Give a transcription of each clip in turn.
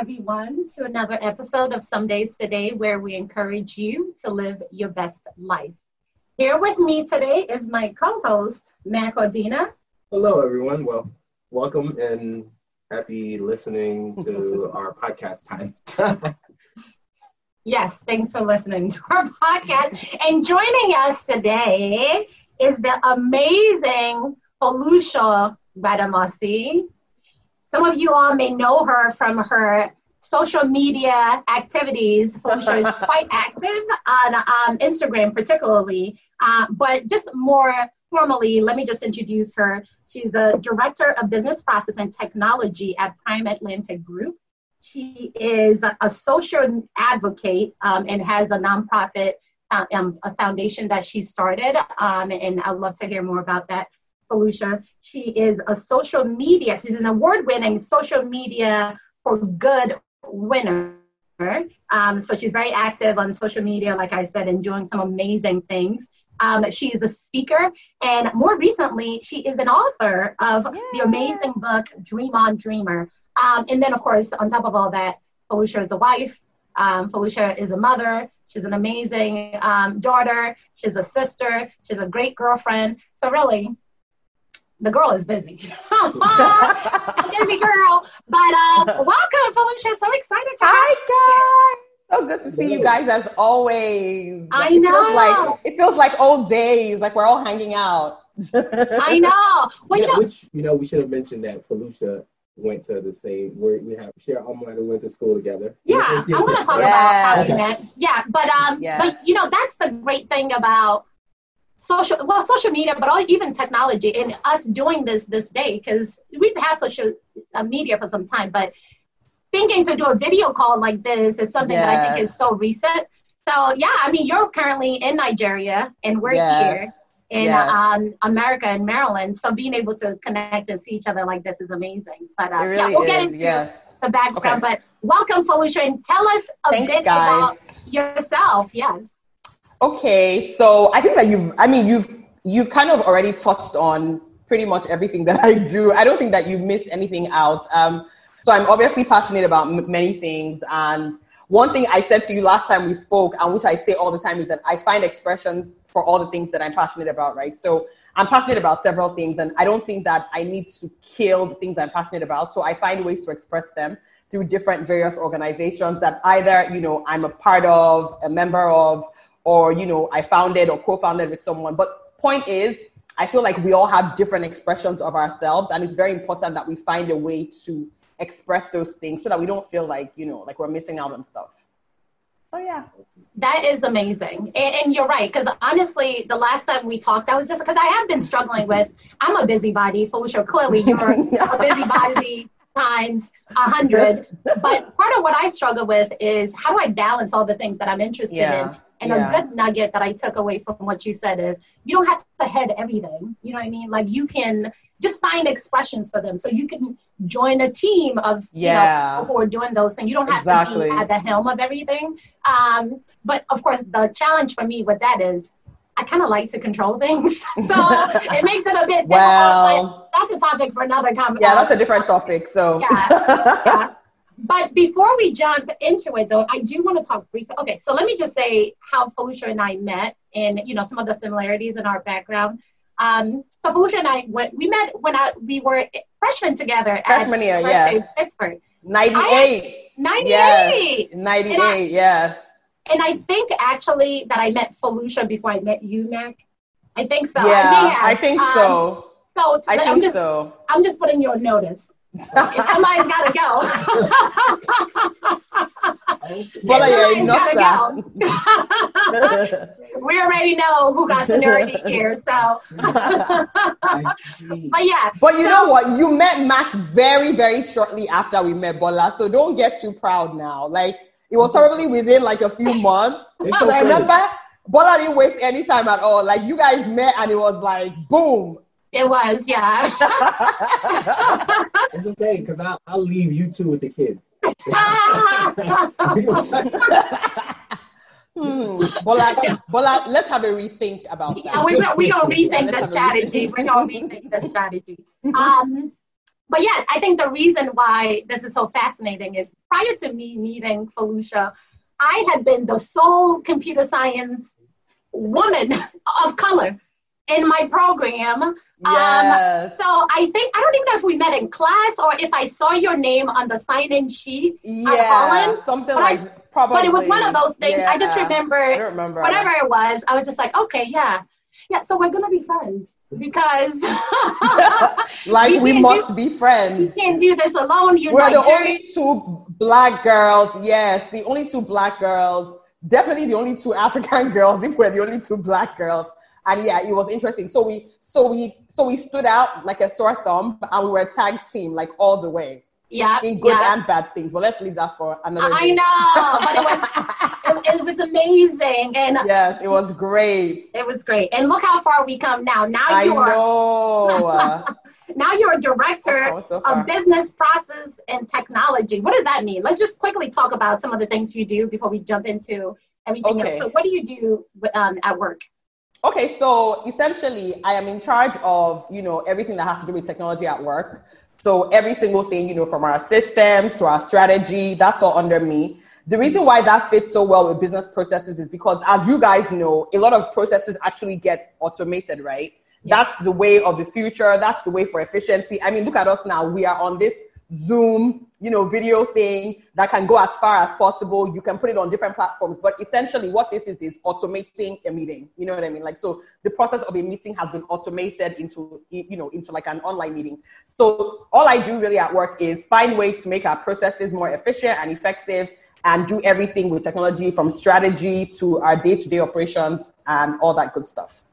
Everyone, to another episode of Some Days Today, where we encourage you to live your best life. Here with me today is my co host, Mac Odina. Hello, everyone. Well, welcome and happy listening to our podcast time. yes, thanks for listening to our podcast. And joining us today is the amazing Foluso Gbadamosi. Some of you all may know her from her social media activities. Foluso is quite active on um, Instagram, particularly, uh, but just more formally, let me just introduce her. She's a director of business process and technology at Prime Atlantic Group. She is a social advocate um, and has a nonprofit, uh, um, a foundation that she started, um, and I'd love to hear more about that Foluso. She is a social media, she's an award winning social media for good winner. Um, so she's very active on social media, like I said, and doing some amazing things. Um, she is a speaker, and more recently, she is an author of the amazing book Dream On Dreamer. Um, and then, of course, on top of all that, Foluso is a wife. Um, Foluso is a mother. She's an amazing um, daughter. She's a sister. She's a great girlfriend. So, really, the girl is busy. busy girl. But uh, welcome, Foluso. So excited to Hi, guys. So good to see you guys as always. Like, I know. It feels, like, it feels like old days, like we're all hanging out. I know. Well, yeah, you know, which you know, we should have mentioned that Foluso went to the same where we have share alma mater went to school together. Yeah, I want to talk yeah. about how we met. Yeah, but um, yeah. but you know, that's the great thing about social well social media but all, even technology and us doing this this day because we've had social uh, media for some time but thinking to do a video call like this is something that i think is so recent so yeah i mean you're currently in nigeria and we're here in um, america and maryland so being able to connect and see each other like this is amazing but uh, really yeah we'll is. get into yeah. the background okay. but welcome Foluso and tell us a Thanks, bit guys. about yourself yes Okay, so I think that you've, I mean, you've, you've kind of already touched on pretty much everything that I do. I don't think that you've missed anything out. Um, so I'm obviously passionate about m- many things. And one thing I said to you last time we spoke, and which I say all the time, is that I find expressions for all the things that I'm passionate about, right? So I'm passionate about several things, and I don't think that I need to kill the things I'm passionate about. So I find ways to express them through different various organizations that either, you know, I'm a part of, a member of, or you know i founded or co-founded with someone. But point is i feel like we all have different expressions of ourselves and it's very important that we find a way to express those things so that we don't feel like you know like we're missing out on stuff. Oh yeah. That is amazing. And, and you're right because honestly the last time we talked i was just because i have been struggling with i'm a busybody Foluso clearly you're a busybody times a hundred. But part of what i struggle with is how do i balance all the things that i'm interested yeah. in and yeah. a good nugget that I took away from what you said is you don't have to head everything. You know what I mean? Like you can just find expressions for them. So you can join a team of yeah. you know, who are doing those things. You don't have exactly. to be at the helm of everything. Um, but of course, the challenge for me with that is I kind of like to control things. so it makes it a bit difficult. That's a topic for another conversation. Yeah, that's a different topic. So yeah, yeah. But before we jump into it, though, I do want to talk briefly. Okay, so let me just say how Foluso and I met, and you know some of the similarities in our background. Um, so Foluso and I, when, we met when I, we were freshmen together freshman year, yeah, Pittsburgh. 98. 98. Yes. 98, yeah. And I think actually that I met Foluso before I met you, Mac. I think so. Yeah, I, I think um, so. So I I'm just, so. I'm just putting you on notice. Somebody's got to go. well, yeah, gotta go. we already know who got seniority here, so. but yeah. But you so, know what? You met Mac very, very shortly after we met Bola, so don't get too proud now. Like it was probably within like a few months. Because okay. I remember Bola didn't waste any time at all. Like you guys met, and it was like boom it was, yeah. it's okay, because I'll, I'll leave you two with the kids. hmm. Bola, Bola, let's have a rethink about that. Yeah, we're, we're going to rethink the strategy. We're going to rethink the strategy. Um, but yeah, I think the reason why this is so fascinating is prior to me meeting Foluso, I had been the sole computer science woman of color in my program. Um, Yes. so I think I don't even know if we met in class or if I saw your name on the sign-in sheet. yeah, Holland, something I- probably. But it was one of those things. I just remember I remember. whatever it was. I was just like, okay, yeah, yeah. So we're gonna be friends because like We we, must be friends. you can't do this alone. You're We're the only two black girls. Yes, the only two black girls. Definitely the only two African girls. If we're the only two black girls. And yeah, it was interesting. So we, so we, so we stood out like a sore thumb, and we were a tag team like all the way Yeah, in good yeah. and bad things. But let's leave that for another. I day. know, but it was it, it was amazing, and Yes, it was great. it was great. And look how far we come now. Now I you're know. now you're a director so of business process and technology. What does that mean? Let's just quickly talk about some of the things you do before we jump into everything Okay. else. So, what do you do um, at work? Okay, so essentially, I am in charge of you know everything that has to do with technology at work. So every single thing, you know, from our systems to our strategy, that's all under me. The reason why that fits so well with business processes is because, as you guys know, a lot of processes actually get automated, right? Yeah. That's the way of the future. That's the way for efficiency. I mean, look at us now. We are on this Zoom, you know, video thing that can go as far as possible. You can put it on different platforms, but essentially what this is is automating a meeting. You know what I mean? Like, so the process of a meeting has been automated into, you know, into like an online meeting. So all I do really at work is find ways to make our processes more efficient and effective and do everything with technology from strategy to our day-to-day operations and all that good stuff.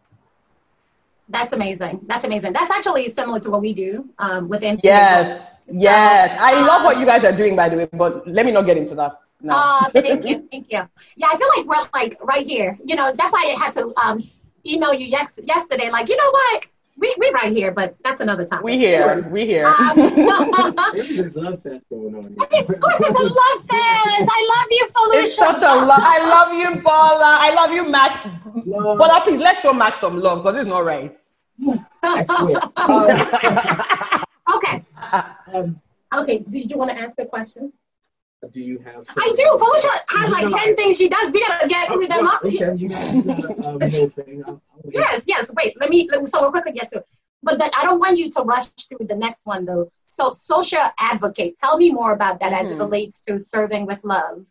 That's amazing. That's amazing. That's actually similar to what we do um, within. Yes. Yes. I love what you guys are doing, by the way, but let me not get into that. No. Oh, thank you, thank you. Yeah, I feel like we're like right here. You know, that's why I had to um, email you yes yesterday. Like, you know what? We we right here, but that's another time. we here. Anyways, We here. Um, There's this love fest going on. of course, it's a love fest. I love you, Foluso. it's such a love. I love you, Bola. I love you, Max. Love. Bola, please let's show Max some love because it's not right. I swear. Um, okay. Um, Okay. Did you want to ask a question? do you have? I do. Felicia has like ten things she does. We gotta get through them up. Okay, you got, um, whole thing. I'll- I'll wait. Yes, yes. Wait, let me. let- So we'll quickly get to it. But that I don't want you to rush through the next one though. So social advocate. Tell me more about that as it Mhm. relates to serving with love.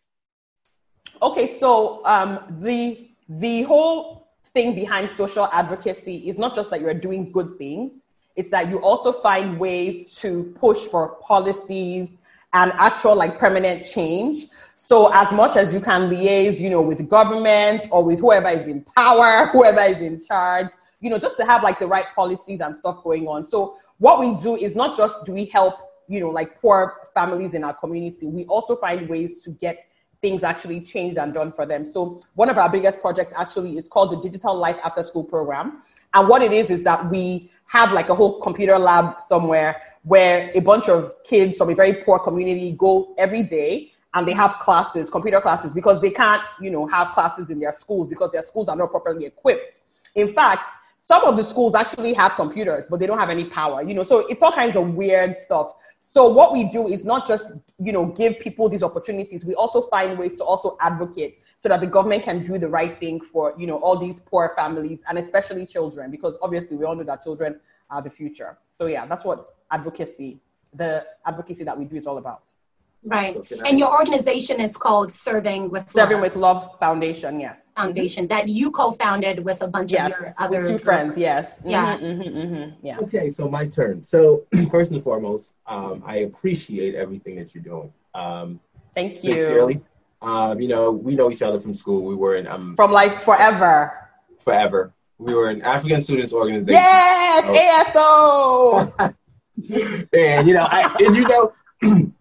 Okay, so um, the the whole thing behind social advocacy is not just that you're doing good things; it's that you also find ways to push for policies and actual like permanent change. So as much as you can liaise, you know, with government or with whoever is in power, whoever is in charge, you know, just to have like the right policies and stuff going on. So what we do is not just do we help, you know, like poor families in our community, we also find ways to get things actually changed and done for them. So one of our biggest projects actually is called the Digital Life After School Program. And what it is is that we have like a whole computer lab somewhere where a bunch of kids from a very poor community go every day and they have classes, computer classes, because they can't, you know, have classes in their schools because their schools are not properly equipped. In fact, some of the schools actually have computers, but they don't have any power, you know, so it's all kinds of weird stuff. So what we do is not just, you know, give people these opportunities. We also find ways to also advocate so that the government can do the right thing for, you know, all these poor families and especially children, because obviously we all know that children are the future. So yeah, that's what advocacy, the advocacy that we do is all about. Right. So And your organization is called Serving with Serving Love with Love Foundation, yes. Foundation that you co-founded with a bunch Yes, of your other with two friends, yes. Yeah. Mhm, mhm, mhm, yeah. Okay, so my turn. So first and foremost, um, I appreciate everything that you're doing. Um, Thank you. sincerely. Um, you know, we know each other from school. We were in um, From like forever. forever. We were in African Students Organization. Yes, Oh. ASO. and you know, I, and you know,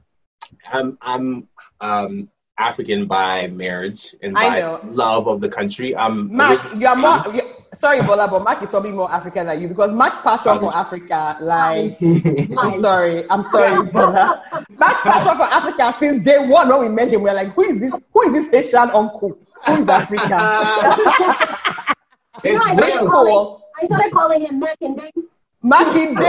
I'm I'm um, African by marriage and by love of the country. I'm Mark, origi- you are more. You, sorry, Bola, but Mark is probably more African than you because Mark's passion for Africa, like. I'm sorry, I'm sorry, Bola. Mark's passion for Africa since day one when we met him, we're like, who is this? Who is this Haitian uncle? Who is African? It's No, I started calling- I started calling him Mac and Bing. Makinde,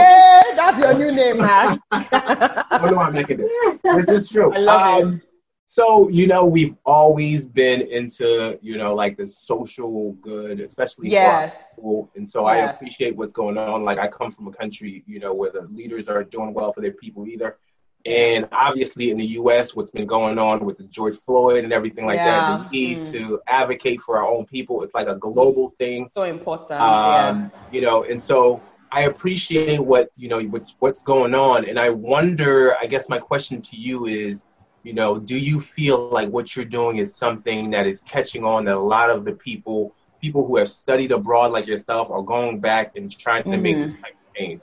that's your new name, man. oh no, I'm making it. This is true. I love um, so you know, we've always been into you know like the social good, especially yes. people, and so yes. I appreciate what's going on. Like I come from a country, you know, where the leaders are doing well for their people either. And obviously, in the U.S., what's been going on with the George Floyd and everything like yeah. that, we need mm. to advocate for our own people. It's like a global thing. So important. Um, yeah. You know, and so I appreciate what you know what, what's going on, and I wonder. I guess my question to you is, you know, do you feel like what you're doing is something that is catching on that a lot of the people, people who have studied abroad like yourself, are going back and trying to mm-hmm. make this type of change?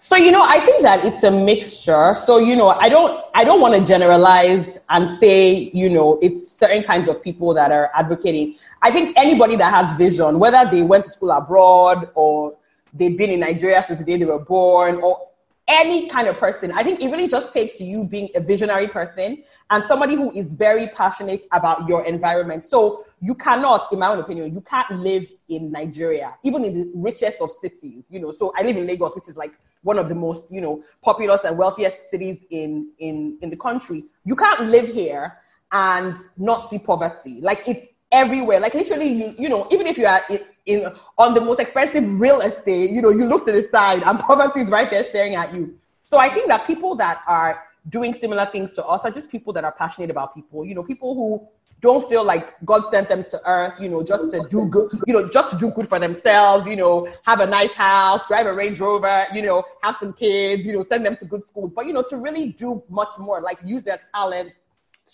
So you know, I think that it's a mixture. So you know, I don't I don't want to generalize and say you know it's certain kinds of people that are advocating. I think anybody that has vision, whether they went to school abroad or they've been in Nigeria since the day they were born, or any kind of person. I think it really just takes you being a visionary person and somebody who is very passionate about your environment. So you cannot, in my own opinion, you can't live in Nigeria, even in the richest of cities. You know, so I live in Lagos, which is like one of the most, you know, populous and wealthiest cities in in in the country. You can't live here and not see poverty. Like it's everywhere. Like literally, you you know, even if you are in, in on the most expensive real estate, you know, you look to the side and poverty is right there staring at you. So I think that people that are doing similar things to us are just people that are passionate about people. You know, people who don't feel like God sent them to earth, you know, just to do good, you know, just to do good for themselves, you know, have a nice house, drive a Range Rover, you know, have some kids, you know, send them to good schools, but you know, to really do much more, like use their talent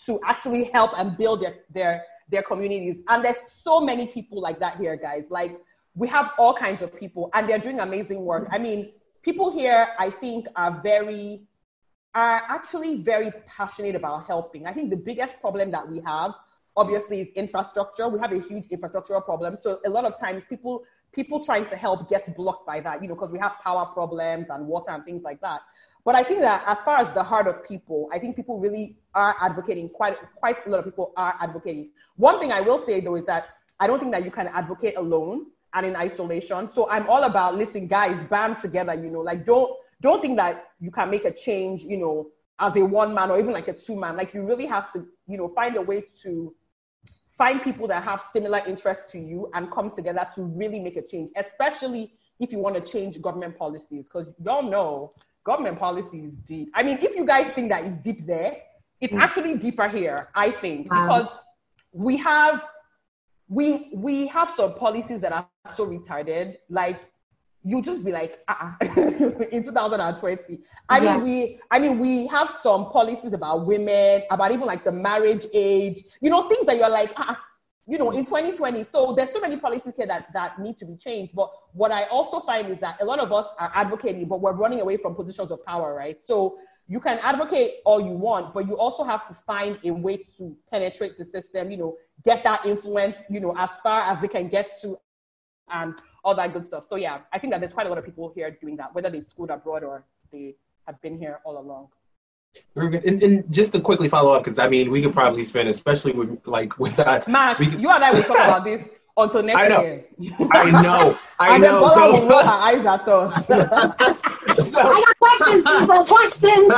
to actually help and build their their their communities. And there's so many people like that here, guys. Like we have all kinds of people and they're doing amazing work. I mean, people here, I think, are very, are actually very passionate about helping. I think the biggest problem that we have, obviously, is infrastructure. We have a huge infrastructural problem. So a lot of times people, people trying to help get blocked by that, you know, because we have power problems and water and things like that. But I think that as far as the heart of people, I think people really are advocating. Quite quite a lot of people are advocating. One thing I will say though is that I don't think that you can advocate alone and in isolation. So I'm all about listen, guys, band together. You know, like don't don't think that you can make a change. You know, as a one man or even like a two man. Like you really have to you know find a way to find people that have similar interests to you and come together to really make a change, especially if you want to change government policies. Because y'all know government policy is deep. I mean, if you guys think that it's deep there, it's mm. actually deeper here, I think, wow. because we have we we have some policies that are so retarded. Like you just be like, uh-uh. in 2020. I yeah. mean, we I mean we have some policies about women, about even like the marriage age, you know, things that you're like, uh-uh you know, mm. in 2020. So there's so many policies here that, that need to be changed. But what I also find is that a lot of us are advocating, but we're running away from positions of power, right? So you can advocate all you want, but you also have to find a way to penetrate the system, you know, get that influence, you know, as far as they can get to and all that good stuff. So yeah, I think that there's quite a lot of people here doing that, whether they've schooled abroad or they have been here all along. And, and, just to quickly follow up, because I mean, we could probably spend, especially with like with us. Matt, could, you and I will talk about this until next I know, year. I know. I and know. So, will roll her eyes at us. so, I got questions, people. Questions.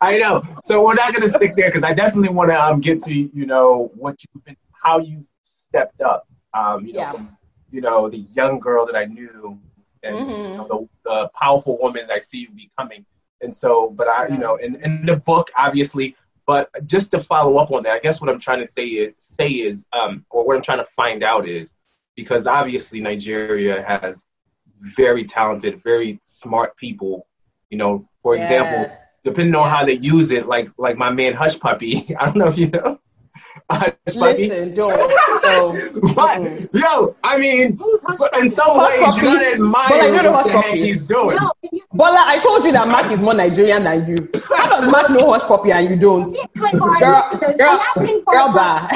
I know. So we're not going to stick there because I definitely want to um, get to you know what you've been, how you've stepped up. Um, you know, yeah. from, you know the young girl that I knew, and mm-hmm. you know, the, the powerful woman that I see you becoming and so, but I, you know, in, in the book, obviously, but just to follow up on that, I guess what I'm trying to say is, say is, um, or what I'm trying to find out is, because obviously Nigeria has very talented, very smart people. You know, for yes. example, depending on how they use it, like like my man Hushpuppi. I don't know if you know. Hush Listen, don't. So, but yo, I mean, in some ways, you gotta admire but like, what the heck he's doing. No, Bola, I told you that Mark is more Nigerian than you. How does Mark know Hushpuppi and you don't? girl, girl, girl, bar.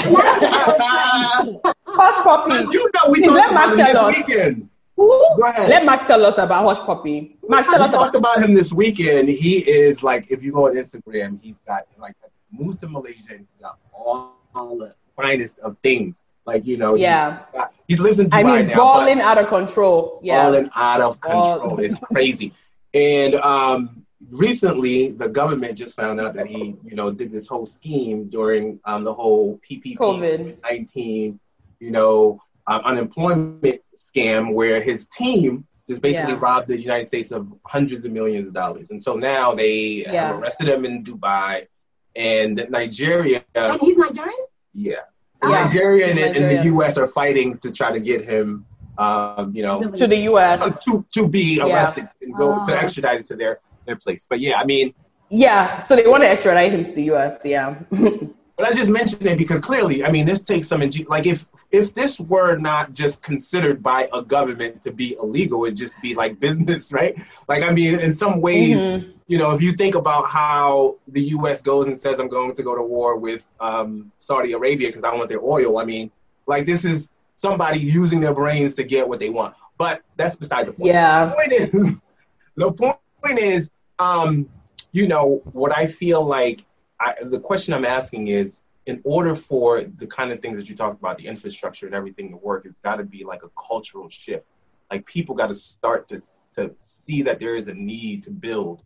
Hushpuppi. You know we talked about him this weekend. Let Mark tell us about Hushpuppi. Mark, tell us talked about him this weekend. He is like, if you go on Instagram, he's got like moved to Malaysia and he's got all all the finest of things. Like you know, yeah, he's He lives in Dubai I mean, now. balling out of control. Yeah. Balling out of control. It's crazy. And um, recently, the government just found out that he, you know, did this whole scheme during um, the whole PPP COVID 19, you know, um, unemployment scam where his team just basically yeah. robbed the United States of hundreds of millions of dollars. And so now they yeah. have arrested him in Dubai and Nigeria. And he's Nigerian? Yeah. Oh. Nigeria and, Nigeria and, the U.S. are fighting to try to get him, um, you know, to the U.S. Uh, to to be arrested yeah. and go oh. to extradite to their their place. But yeah, I mean, yeah. So they want to extradite him to the U.S. Yeah. but I just mentioned it because clearly, I mean, this takes some like if if this were not just considered by a government to be illegal, it'd just be like business, right? Like, I mean, in some ways, mm-hmm. you know, if you think about how the U.S. goes and says, I'm going to go to war with um, Saudi Arabia because I want their oil, I mean, like, this is somebody using their brains to get what they want. But that's beside the point. Yeah. The point is, the point is um, you know, what I feel like I, the question I'm asking is, in order for the kind of things that you talked about, the infrastructure and everything to work, it's got to be like a cultural shift. Like people got to start to to see that there is a need to build.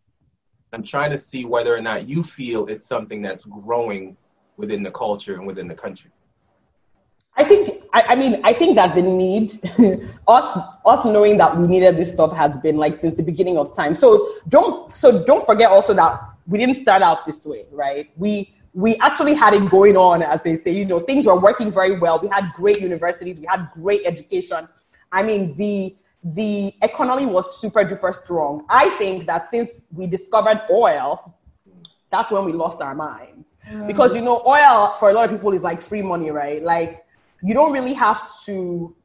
I'm trying to see whether or not you feel it's something that's growing within the culture and within the country. I think I, I, mean I think that the need us us knowing that we needed this stuff has been like since the beginning of time. So don't so don't forget also that we didn't start out this way, right? We we actually had it going on, as they say. You know, things were working very well. We had great universities. We had great education. I mean, the the economy was super duper strong. I think that since we discovered oil, that's when we lost our minds. Mm. Because you know, oil for a lot of people is like free money, right? Like you don't really have to.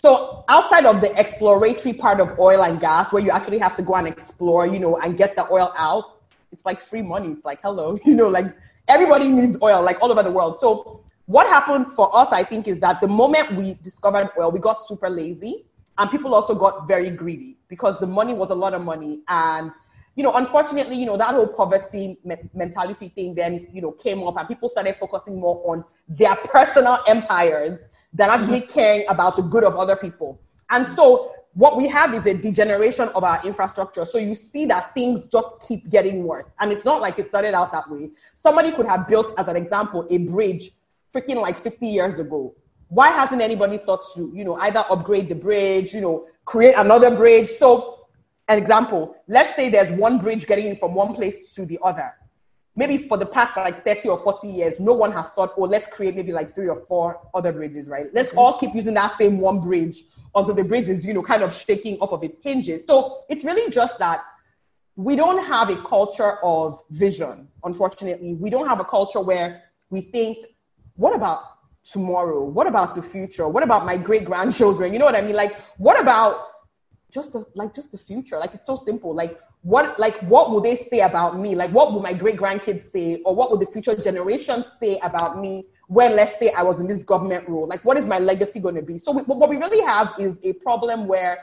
So outside of the exploratory part of oil and gas, where you actually have to go and explore, you know, and get the oil out, it's like free money. It's like hello, you know, like everybody needs oil, like all over the world. So what happened for us, I think, is that the moment we discovered oil, we got super lazy, and people also got very greedy because the money was a lot of money, and you know, unfortunately, you know, that whole poverty me- mentality thing then, you know, came up, and people started focusing more on their personal empires than actually mm-hmm. caring about the good of other people. And so what we have is a degeneration of our infrastructure. So you see that things just keep getting worse. And it's not like it started out that way. Somebody could have built, as an example, a bridge freaking like 50 years ago. Why hasn't anybody thought to, you know, either upgrade the bridge, you know, create another bridge? So, an example, let's say there's one bridge getting in from one place to the other. Maybe for the past like 30 or 40 years, no one has thought, oh, let's create maybe like three or four other bridges, right? Let's all keep using that same one bridge until the bridge is, you know, kind of shaking off of its hinges. So it's really just that we don't have a culture of vision, unfortunately. We don't have a culture where we think, what about tomorrow? What about the future? What about my great grandchildren? You know what I mean? Like, what about just the, like just the future? Like, it's so simple. Like, what like what will they say about me? Like, what will my great grandkids say, or what will the future generations say about me when let's say I was in this government role, like what is my legacy going to be? So we, what we really have is a problem where,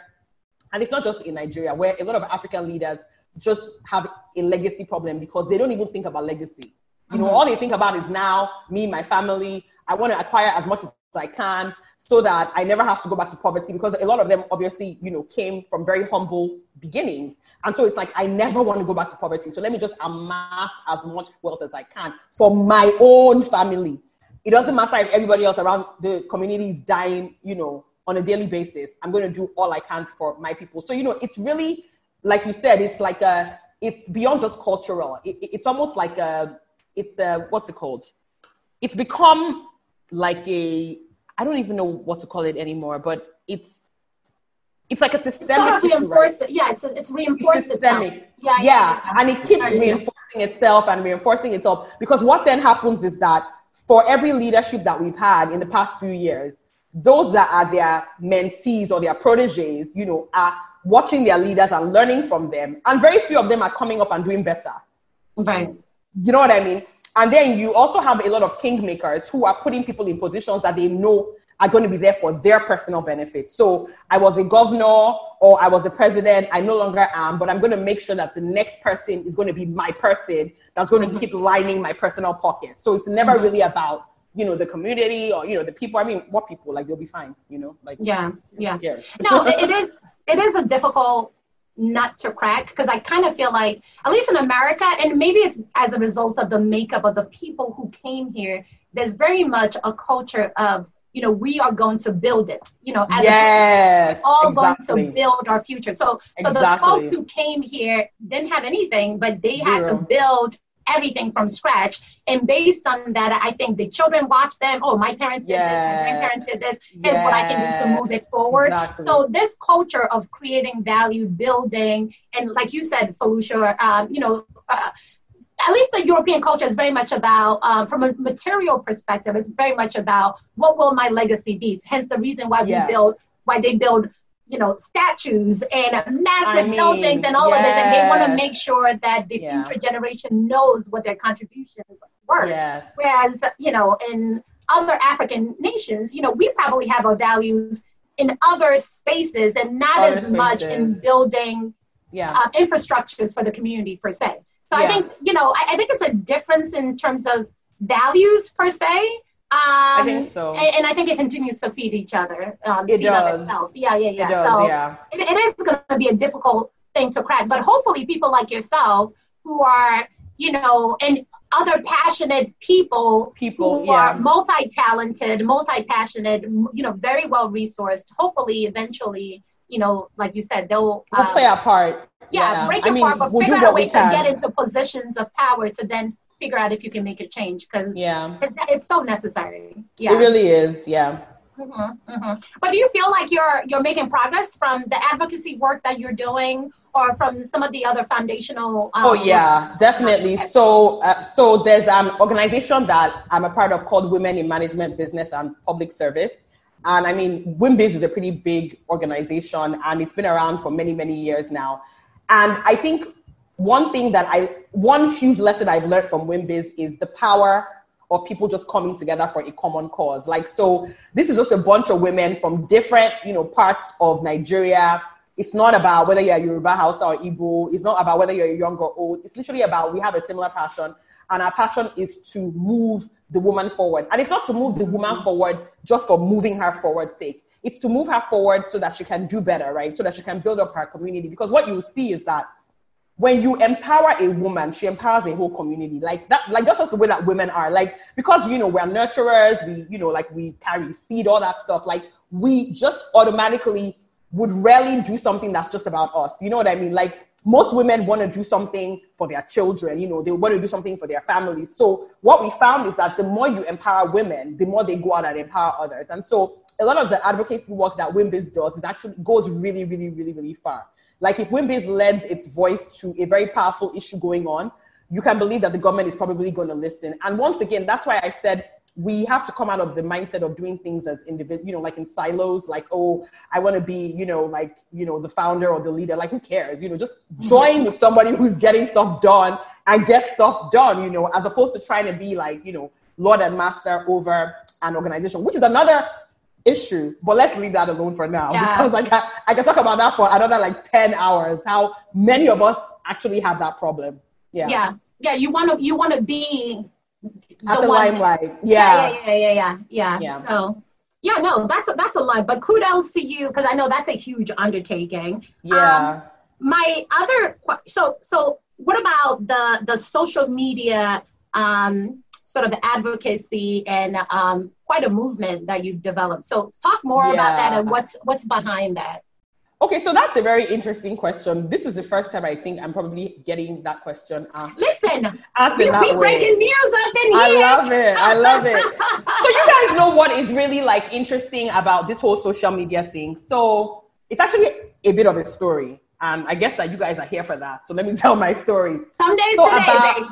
and it's not just in Nigeria, where a lot of African leaders just have a legacy problem because they don't even think about legacy. You know, mm-hmm. all they think about is now, me, my family. I want to acquire as much as I can so that I never have to go back to poverty because a lot of them obviously, you know, came from very humble beginnings. And so it's like, I never want to go back to poverty. So let me just amass as much wealth as I can for my own family it doesn't matter if everybody else around the community is dying, you know, on a daily basis. I'm going to do all I can for my people. So, you know, it's really, like you said, it's like a, it's beyond just cultural. It, it's almost like a, it's a, what's it called? It's become like a, I don't even know what to call it anymore, but it's, it's like a systemic it's issue, right? Yeah, it's, a, it's reinforced it's systemic. Itself. Yeah, yeah, yeah, and it keeps reinforcing itself and reinforcing itself because what then happens is that for every leadership that we've had in the past few years, those that are their mentees or their proteges, you know, are watching their leaders and learning from them. And very few of them are coming up and doing better. Right. You know what I mean? And then you also have a lot of kingmakers who are putting people in positions that they know are going to be there for their personal benefit. So I was a governor or I was a president, I no longer am, but I'm going to make sure that the next person is going to be my person that's going to mm-hmm. keep lining my personal pocket. So it's never mm-hmm. really about you know, the community or, you know, the people. I mean, what people, like, they'll be fine, you know? Like, yeah, yeah. no, it is, it is a difficult nut to crack because I kind of feel like, at least in America, and maybe it's as a result of the makeup of the people who came here, there's very much a culture of, you know, we are going to build it. You know, as yes, a we're all exactly. going to build our future. So, so exactly. the folks who came here didn't have anything, but they had to build everything from scratch. And based on that, I think the children watch them. Oh, my parents did this, my grandparents did this. Here's yes. what I can do to move it forward. Exactly. So this culture of creating value, building, and like you said, Foluso, um, you know, uh, at least the European culture is very much about, um, from a material perspective, it's very much about what will my legacy be. Hence the reason why yes. we build, why they build you know, statues and massive I mean, buildings and all yes. of this, and they want to make sure that the yeah. future generation knows what their contributions were. Yes. Whereas, you know, in other African nations, you know, we probably have our values in other spaces and not other as spaces. much in building yeah. uh, infrastructures for the community per se. So yeah. I think, you know, I, I think it's a difference in terms of values per se, um, I think so. And, and, I think it continues to feed each other. Um, it does. Itself. Yeah, yeah, yeah. Does, so yeah. It, it is going to be a difficult thing to crack, but hopefully people like yourself who are, you know, and other passionate people, people who yeah. are multi-talented, multi-passionate, you know, very well resourced. Hopefully, eventually, you know, like you said, they'll we'll um, play our part. Yeah, yeah. break your I mean, part, but we'll figure out a way to get into positions of power to then figure out if you can make a change because yeah, it's, it's, so necessary. Yeah, it really is. Yeah. Mm-hmm, mm-hmm. But do you feel like you're you're making progress from the advocacy work that you're doing, or from some of the other foundational? Um, oh yeah, definitely. So uh, so there's an organization that I'm a part of called Women in Management, Business, and Public Service. And I mean, WIMBIZ is a pretty big organization, and it's been around for many many years now. And I think one thing that I, one huge lesson I've learned from WIMBIZ is the power of people just coming together for a common cause. Like, so this is just a bunch of women from different, you know, parts of Nigeria. It's not about whether you're Yoruba, Hausa, or Igbo. It's not about whether you're young or old. It's literally about we have a similar passion. And our passion is to move the woman forward. And it's not to move the woman mm-hmm. forward just for moving her forward sake. It's to move her forward so that she can do better, right? So that she can build up her community. Because what you see is that when you empower a woman, she empowers a whole community. Like that, like that's just the way that women are. Like because you know we're nurturers, we you know like we carry seed, all that stuff. Like we just automatically would rarely do something that's just about us. You know what I mean? Like most women want to do something for their children. You know they want to do something for their families. So what we found is that the more you empower women, the more they go out and empower others. And so a lot of the advocacy work that WIMBIZ does is actually goes really, really, really, really far. Like if WIMBIZ lends its voice to a very powerful issue going on, you can believe that the government is probably going to listen. And once again, that's why I said we have to come out of the mindset of doing things as individual, you know, like in silos, like, oh, I want to be, you know, like, you know, the founder or the leader. Like, who cares? You know, just mm-hmm. join with somebody who's getting stuff done and get stuff done, you know, as opposed to trying to be like, you know, Lord and Master over an organization, which is another issue. But let's leave that alone for now yeah. because I can I can talk about that for another like ten hours. How many of us actually have that problem? Yeah. Yeah. Yeah. You want to you want to be the the one, limelight. Yeah. Yeah, yeah. Yeah. Yeah. Yeah. Yeah. So. Yeah, no, that's a, that's a lot. But kudos to you because I know that's a huge undertaking. Yeah. Um, my other so so what about the the social media um, sort of advocacy and um, quite a movement that you've developed. So talk more yeah. about that and what's what's behind that. Okay, so that's a very interesting question. This is the first time I think I'm probably getting that question asked. Listen, asked we, we breaking news up in here. I love it. I love it. so you guys know what is really like interesting about this whole social media thing. So it's actually a bit of a story. Um, I guess that you guys are here for that. So let me tell my story. Some days so today,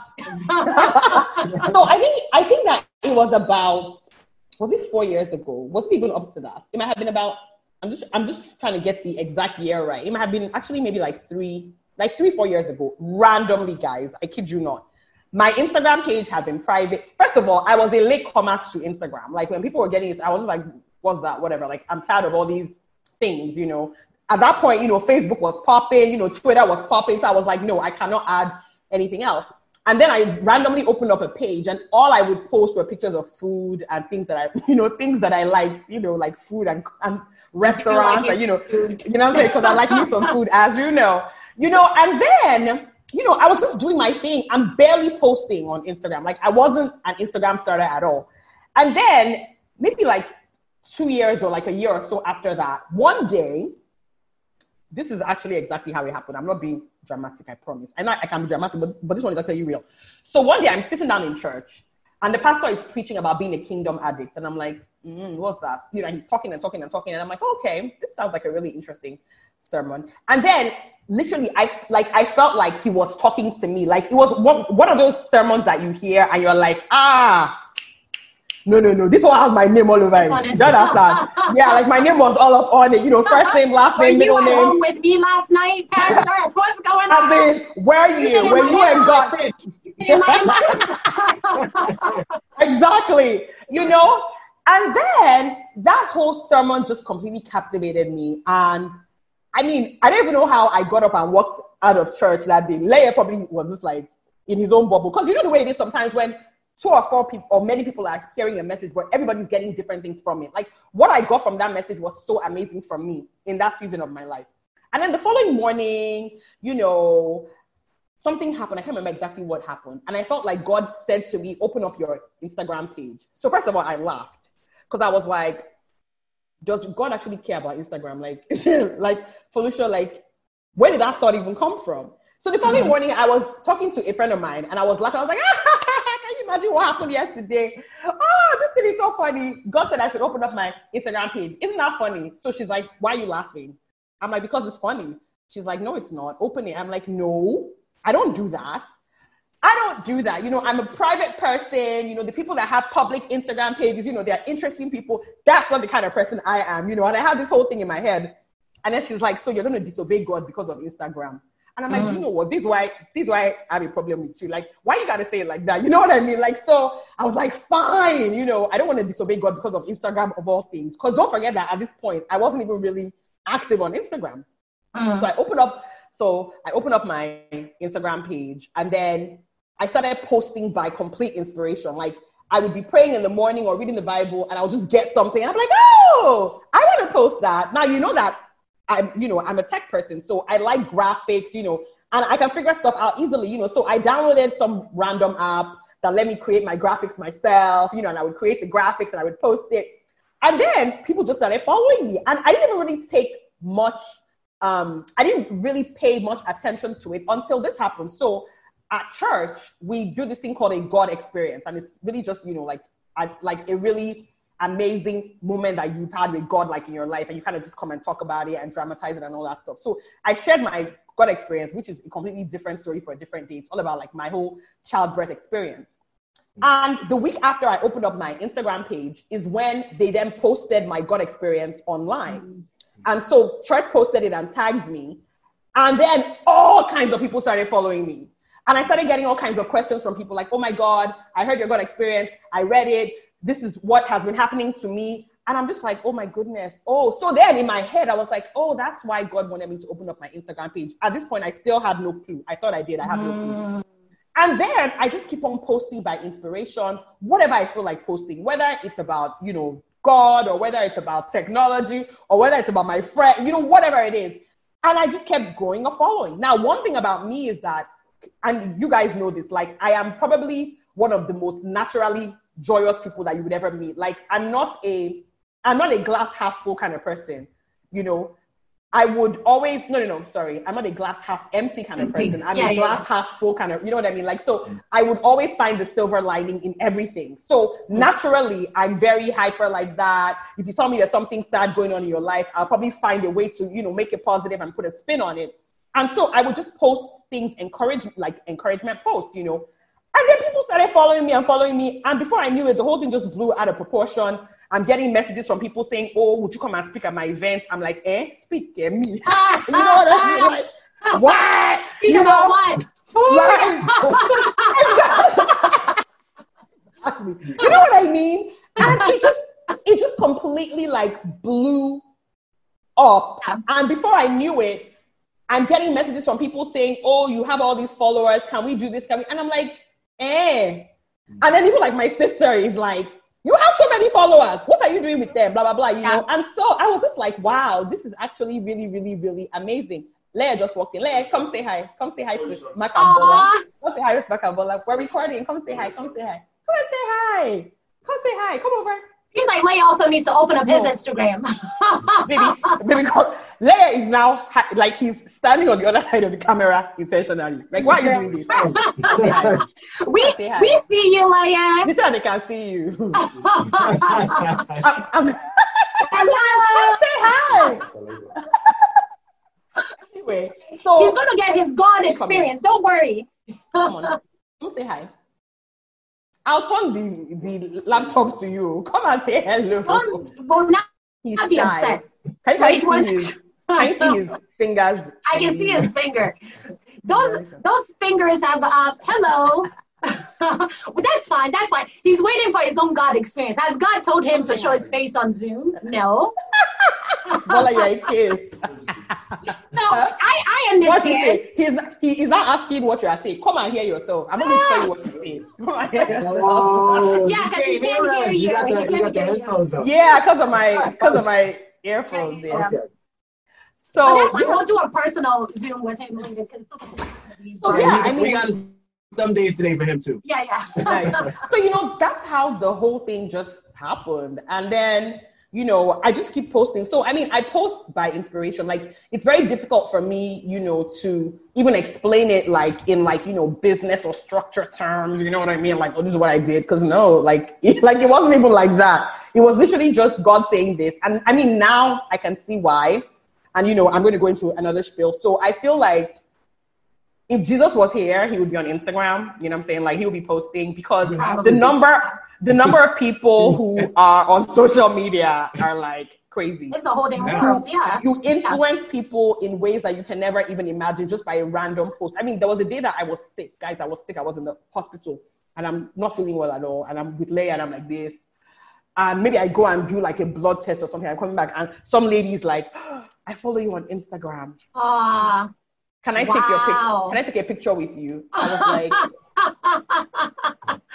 about, so I think I think that it was about was it four years ago? Was it even up to that? It might have been about. I'm just I'm just trying to get the exact year right. It might have been actually maybe like three like three four years ago. Randomly, guys, I kid you not. My Instagram page had been private. First of all, I was a late comer to Instagram. Like when people were getting it, I was like, "What's that? Whatever." Like I'm tired of all these things, you know at that point, you know, Facebook was popping, you know, Twitter was popping. So I was like, no, I cannot add anything else. And then I randomly opened up a page and all I would post were pictures of food and things that I, you know, things that I like, you know, like food and, and restaurants like you know, food. you know what I'm saying? Cause I like me some food, as you know, you know, and then, you know, I was just doing my thing. I'm barely posting on Instagram. Like I wasn't an Instagram starter at all. And then maybe like two years or like a year or so after that, one day, this is actually exactly how it happened. I'm not being dramatic, I promise. I know I can be dramatic, but, but this one is actually real. So one day I'm sitting down in church and the pastor is preaching about being a kingdom addict. And I'm like, mm, what's that? You know, he's talking and talking and talking. And I'm like, okay, this sounds like a really interesting sermon. And then literally I like I felt like he was talking to me. Like it was one, one of those sermons that you hear and you're like, ah, no, no, no. This one has my name all over it. You understand? yeah, like my name was all up on it. You know, first name, last name, middle name. Home with me last night, Pastor. What's going on? I mean, where are you? Where you and God? exactly. You know, and then that whole sermon just completely captivated me. And I mean, I don't even know how I got up and walked out of church that day. Leia probably was just like in his own bubble. Because you know the way it is sometimes when two or four people or many people are hearing a message, but everybody's getting different things from it. Like what I got from that message was so amazing for me in that season of my life. And then the following morning, you know, something happened. I can't remember exactly what happened. And I felt like God said to me, open up your Instagram page. So first of all, I laughed because I was like, does God actually care about Instagram? Like, like Foluso, like, where did that thought even come from? So the following mm-hmm. morning, I was talking to a friend of mine and I was laughing. I was like, ah, can you imagine what happened yesterday? Oh, this thing is so funny. God said I should open up my Instagram page. Isn't that funny? So she's like, Why are you laughing? I'm like, Because it's funny. She's like, No, it's not. Open it. I'm like, No, I don't do that. I don't do that. You know, I'm a private person. You know, the people that have public Instagram pages, you know, they're interesting people. That's not the kind of person I am, you know, and I have this whole thing in my head. And then she's like, So you're going to disobey God because of Instagram? And I'm like, mm. you know what? This is why this is why I have a problem with you. Like, why you gotta say it like that? You know what I mean? Like, so I was like, fine, you know, I don't want to disobey God because of Instagram of all things. Because don't forget that at this point, I wasn't even really active on Instagram. Mm. So I opened up, so I opened up my Instagram page and then I started posting by complete inspiration. Like I would be praying in the morning or reading the Bible and I'll just get something. And I'm like, oh, I want to post that. Now you know that I'm, you know, I'm a tech person, so I like graphics, you know, and I can figure stuff out easily, you know. So I downloaded some random app that let me create my graphics myself, you know, and I would create the graphics and I would post it. And then people just started following me. And I didn't even really take much, um, I didn't really pay much attention to it until this happened. So at church, we do this thing called a God experience. And it's really just, you know, like, I, like a really amazing moment that you've had with God, like in your life, and you kind of just come and talk about it and dramatize it and all that stuff. So I shared my God experience, which is a completely different story for a different day. It's all about like my whole childbirth experience. And the week after I opened up my Instagram page is when they then posted my God experience online. Mm-hmm. And so church posted it and tagged me. And then all kinds of people started following me. And I started getting all kinds of questions from people like, oh my God, I heard your God experience. I read it this is what has been happening to me. And I'm just like, oh my goodness. Oh, so then in my head, I was like, oh, that's why God wanted me to open up my Instagram page. At this point, I still had no clue. I thought I did. I had mm. no clue. Mm. And then I just keep on posting by inspiration, whatever I feel like posting, whether it's about, you know, God or whether it's about technology or whether it's about my friend, you know, whatever it is. And I just kept growing a following. Now, one thing about me is that, and you guys know this, like I am probably one of the most naturally joyous people that you would ever meet. Like I'm not a I'm not a glass half full kind of person. You know, I would always no no no sorry I'm not a glass half empty kind of person. I'm yeah, a glass yeah. half full kind of you know what I mean. Like so I would always find the silver lining in everything. So naturally I'm very hyper like that. If you tell me there's something sad going on in your life, I'll probably find a way to you know make it positive and put a spin on it. And so I would just post things encourage like encouragement posts. You know and then people started following me and following me. And before I knew it, the whole thing just blew out of proportion. I'm getting messages from people saying, Oh, would you come and speak at my event? I'm like, Eh, speak at me. you know what I mean? Like, what? Speak you know what? you know what I mean? And it just it just completely like blew up. And before I knew it, I'm getting messages from people saying, "Oh, you have all these followers. Can we do this? Can we?" And I'm like, "Eh." And then even like my sister is like, "You have so many followers. What are you doing with them?" Blah blah blah. You yeah. know. And so I was just like, "Wow, this is actually really, really, really amazing." Leia just walked in. Leia, come say hi. Come say hi to Makambola. Come say hi with Makambola. We're recording. Come say hi. Come say hi. Come and say hi. Come say hi. Come over. Seems like Leia also needs to open up his Instagram. baby, baby, Leia is now like he's standing on the other side of the camera intentionally. Like, why are you doing this? we we see you, Leia. This time they can see you. I'm, I'm, Hello. Say hi. anyway, so he's gonna get his God experience. Don't worry. Come on, come say hi. I'll turn the, the laptop to you. Come and say hello. Don't, well, now He's be upset. Can, can, you see his, can you see his fingers? I can see his finger. Those those fingers have uh, hello. Well, that's fine. That's fine. He's waiting for his own God experience. Has God told him to show his face on Zoom? No. Bola, you're so I, I understand. He's he is not asking what you are saying. Come and hear yourself. I'm not going to tell you what you're saying. Come and hear yourself. Oh, yeah, because he can't hear you. You got the, you got the headphones on. Yeah, because of my because of my earphones. Yeah. Okay. So that's like we'll do a personal Zoom with him later. So yeah, I mean. We got some days today for him too. Yeah, yeah. so you know that's how the whole thing just happened, and then you know, I just keep posting. So, I mean, I post by inspiration. Like, it's very difficult for me, you know, to even explain it like in like, you know, business or structure terms. You know what I mean? Like, oh, this is what I did. Cause no, like, it, like it wasn't even like that. It was literally just God saying this. And I mean, now I can see why. And, you know, I'm going to go into another spiel. So I feel like if Jesus was here, he would be on Instagram. You know what I'm saying? Like, he would be posting because the number the number of people who are on social media are like crazy. It's a whole different world. Yeah. You influence yeah. people in ways that you can never even imagine just by a random post. I mean, there was a day that I was sick, guys. I was sick. I was in the hospital and I'm not feeling well at all. And I'm with Leia and I'm like this. And maybe I go and do like a blood test or something. I'm coming back and some lady is like, oh, I follow you on Instagram. Ah. Can I wow. take your picture? Can I take a picture with you? I was like,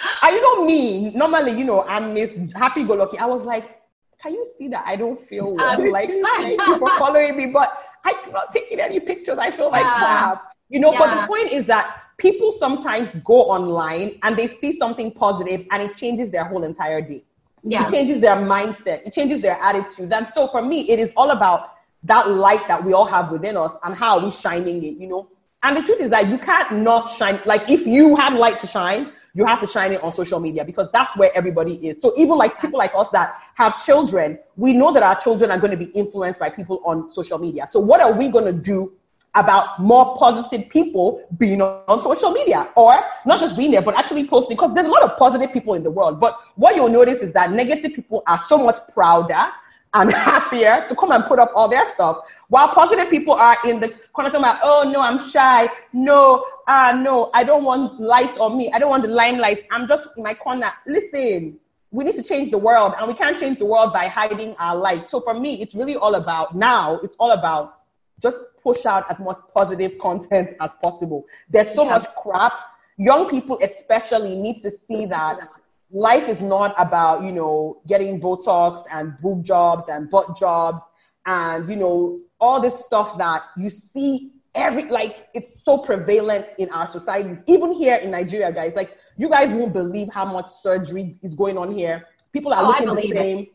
and you know me, normally, you know, I'm Miss Happy Go Lucky. I was like, can you see that I don't feel well? like, thank you for following me, but I'm not taking any pictures. I feel like yeah. wow. You know, yeah. but the point is that people sometimes go online and they see something positive and it changes their whole entire day. Yeah. It changes their mindset, it changes their attitudes. And so for me, it is all about that light that we all have within us and how are we shining it, you know? And the truth is that you can't not shine. Like if you have light to shine, you have to shine it on social media because that's where everybody is. So even like people like us that have children, we know that our children are going to be influenced by people on social media. So what are we going to do about more positive people being on, on social media or not just being there, but actually posting because there's a lot of positive people in the world. But what you'll notice is that negative people are so much prouder and happier to come and put up all their stuff. While positive people are in the corner talking about, oh no, I'm shy. No, ah, uh, no, I don't want light on me. I don't want the limelight. I'm just in my corner. Listen, we need to change the world and we can't change the world by hiding our light. So for me, it's really all about now, it's all about just push out as much positive content as possible. There's so yeah. much crap. Young people especially need to see that life is not about, you know, getting Botox and boob jobs and butt jobs and, you know, all this stuff that you see every, like, it's so prevalent in our society. Even here in Nigeria, guys, like, you guys won't believe how much surgery is going on here. People are oh, looking the same.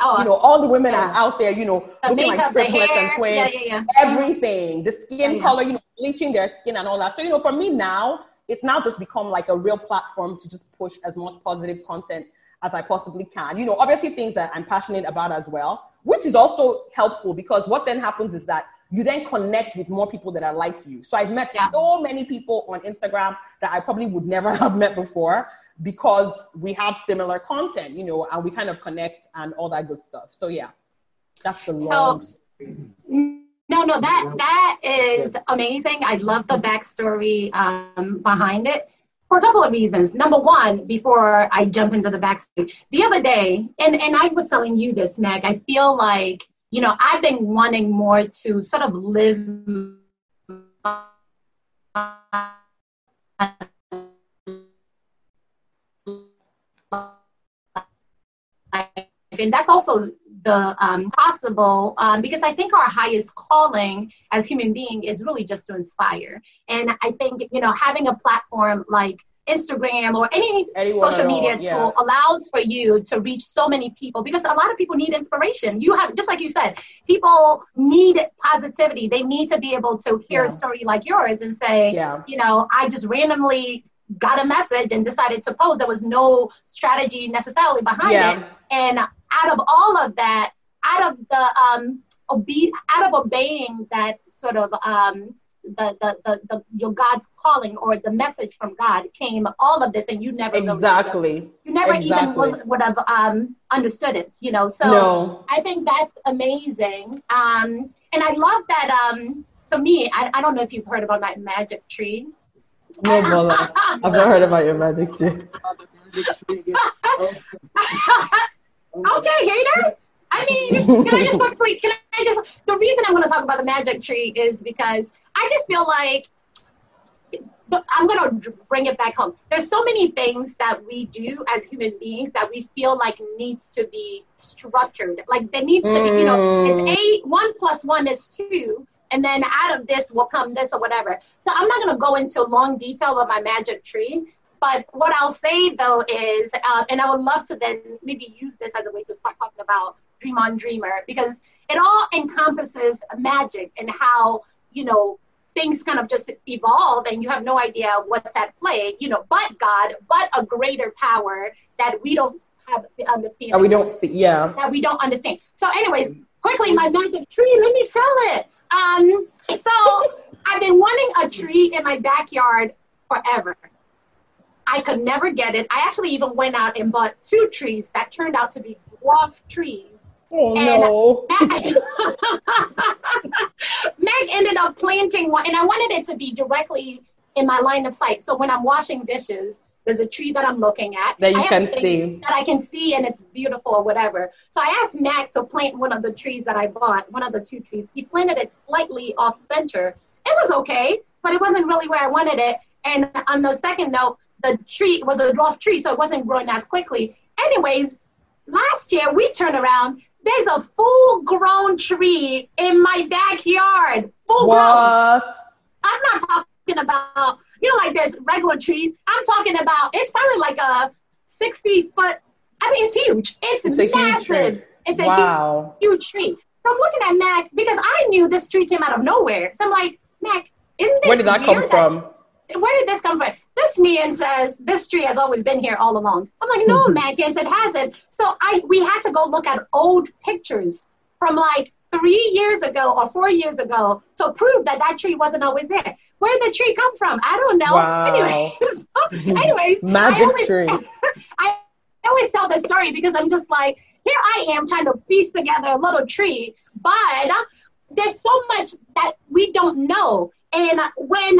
Oh, you know, all the women yeah. are out there, you know, the looking like triplets and twins, yeah, yeah, everything, the skin color, you know, bleaching their skin and all that. So, you know, for me now, it's now just become like a real platform to just push as much positive content as I possibly can. You know, obviously things that I'm passionate about as well, which is also helpful because what then happens is that you then connect with more people that are like you. So I've met yeah. so many people on Instagram that I probably would never have met before because we have similar content, you know, and we kind of connect and all that good stuff. So yeah, that's the long. So, no, no, that that is amazing. I love the backstory um, behind it for a couple of reasons. Number one, before I jump into the backstory, the other day, and and I was telling you this, Mac. I feel like you know I've been wanting more to sort of live and that's also the um, possible um, because I think our highest calling as human being is really just to inspire. And I think you know having a platform like Instagram or any Anyone social media all, yeah. tool allows for you to reach so many people because a lot of people need inspiration. You have just like you said, people need positivity. They need to be able to hear yeah. a story like yours and say, yeah. you know, I just randomly got a message and decided to post. There was no strategy necessarily behind yeah. it. And out of all of that, out of the um, obe- out of obeying that sort of um, the, the, the, the, your God's calling or the message from God came all of this and you never exactly really, you never exactly. even would, would have um, understood it you know so no. I think that's amazing um, and I love that um, for me I, I don't know if you've heard about my magic tree no. I've never heard about your magic tree okay haters I mean, can I just quickly, can I just, the reason I want to talk about the magic tree is because I just feel like I'm going to bring it back home. There's so many things that we do as human beings that we feel like needs to be structured. Like there needs to be, you know, it's mm. a one plus one is two, and then out of this will come this or whatever. So I'm not going to go into long detail of my magic tree. But what I'll say though is, uh, and I would love to then maybe use this as a way to start talking about Dream on Dreamer because it all encompasses magic and how you know things kind of just evolve and you have no idea what's at play, you know, but God, but a greater power that we don't have understand. That we don't see, yeah. That we don't understand. So, anyways, quickly, my magic tree, let me tell it. Um, so I've been wanting a tree in my backyard forever. I could never get it. I actually even went out and bought two trees that turned out to be dwarf trees Oh no. Mac, Mac ended up planting one, and I wanted it to be directly in my line of sight. So when I'm washing dishes, there's a tree that I'm looking at that you can see that I can see, and it's beautiful or whatever. So I asked Mac to plant one of the trees that I bought, one of the two trees. He planted it slightly off center. Was okay, but it wasn't really where I wanted it. And on the second note, the tree was a dwarf tree, so it wasn't growing as quickly. Anyways, last year we turned around there's a full grown tree in my backyard. Full what? grown. I'm not talking about, you know, like there's regular trees. I'm talking about, it's probably like a 60 foot, I mean, it's huge. It's, it's massive. It's a wow. huge, huge tree. So I'm looking at Mac because I knew this tree came out of nowhere. So I'm like, Mac, isn't this Where did that come from? where did this come from? This man says this tree has always been here all along. I'm like, no, mm-hmm. man, yes, it hasn't. So I we had to go look at old pictures from like three years ago or four years ago to prove that that tree wasn't always there. Where did the tree come from? I don't know. Wow. Anyways, anyways, magic I always, tree. I always tell this story because I'm just like, here I am trying to piece together a little tree, but there's so much that we don't know. And when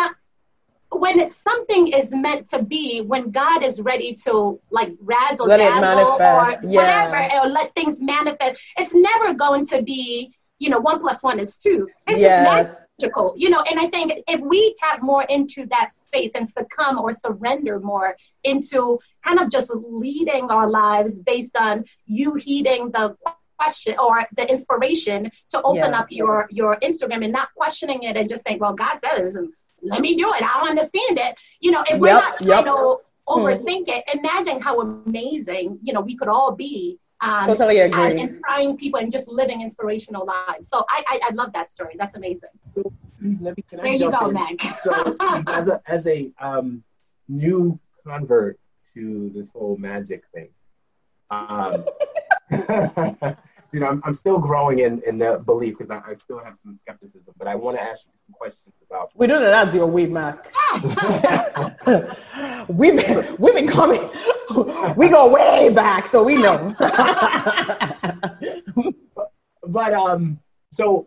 when something is meant to be, when God is ready to like razzle let dazzle or yeah. whatever, or let things manifest, it's never going to be, you know, one plus one is two. It's yes. just magical, you know. And I think if we tap more into that space and succumb or surrender more into kind of just leading our lives based on you heeding the question or the inspiration to open yeah. up your your Instagram and not questioning it and just saying, well, God says it, let me do it. I don't understand it. You know, if we're yep, not trying yep. to overthink it, imagine how amazing, you know, we could all be. Um, totally agree. inspiring people and just living inspirational lives. So I, I, I love that story. That's amazing. So, let me, can there I you go, in? Mac. so as a, as a um, new convert to this whole magic thing, um, you know, I'm, I'm still growing in, in the belief because I, I, still have some skepticism, but I want to ask you some questions about. We don't know that's your way, Mac. we've been we've been coming. we go way back, so we know. but, but um, so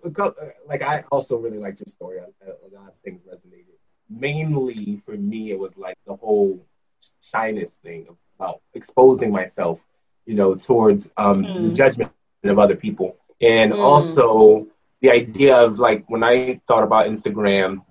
like I also really liked your story. A, a lot of things resonated. Mainly for me, it was like the whole shyness thing about exposing myself, you know, towards um, mm. the judgment of other people. And mm. also the idea of like when I thought about Instagram,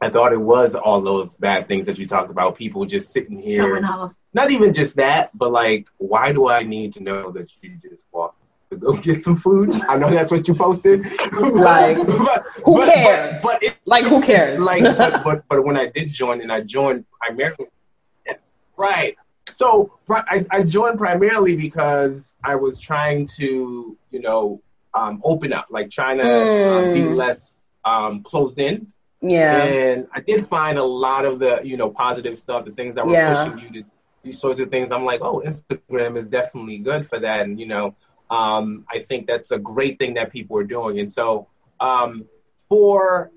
I thought it was all those bad things that you talked about. People just sitting here, Showing off. not even just that, but like, why do I need to know that you just walked to go get some food? I know that's what you posted. Like, but, who but, cares? But, but it, like, who cares? like, but, but but when I did join, and I joined primarily, right. So I, I joined primarily because I was trying to, you know, um, open up, like trying to Mm. uh, be less um, closed in. yeah. And I did find a lot of the, you know, positive stuff, the things that were Yeah. pushing you to these sorts of things. I'm like, oh, Instagram is definitely good for that. And, you know, um, I think that's a great thing that people are doing. And so um, for,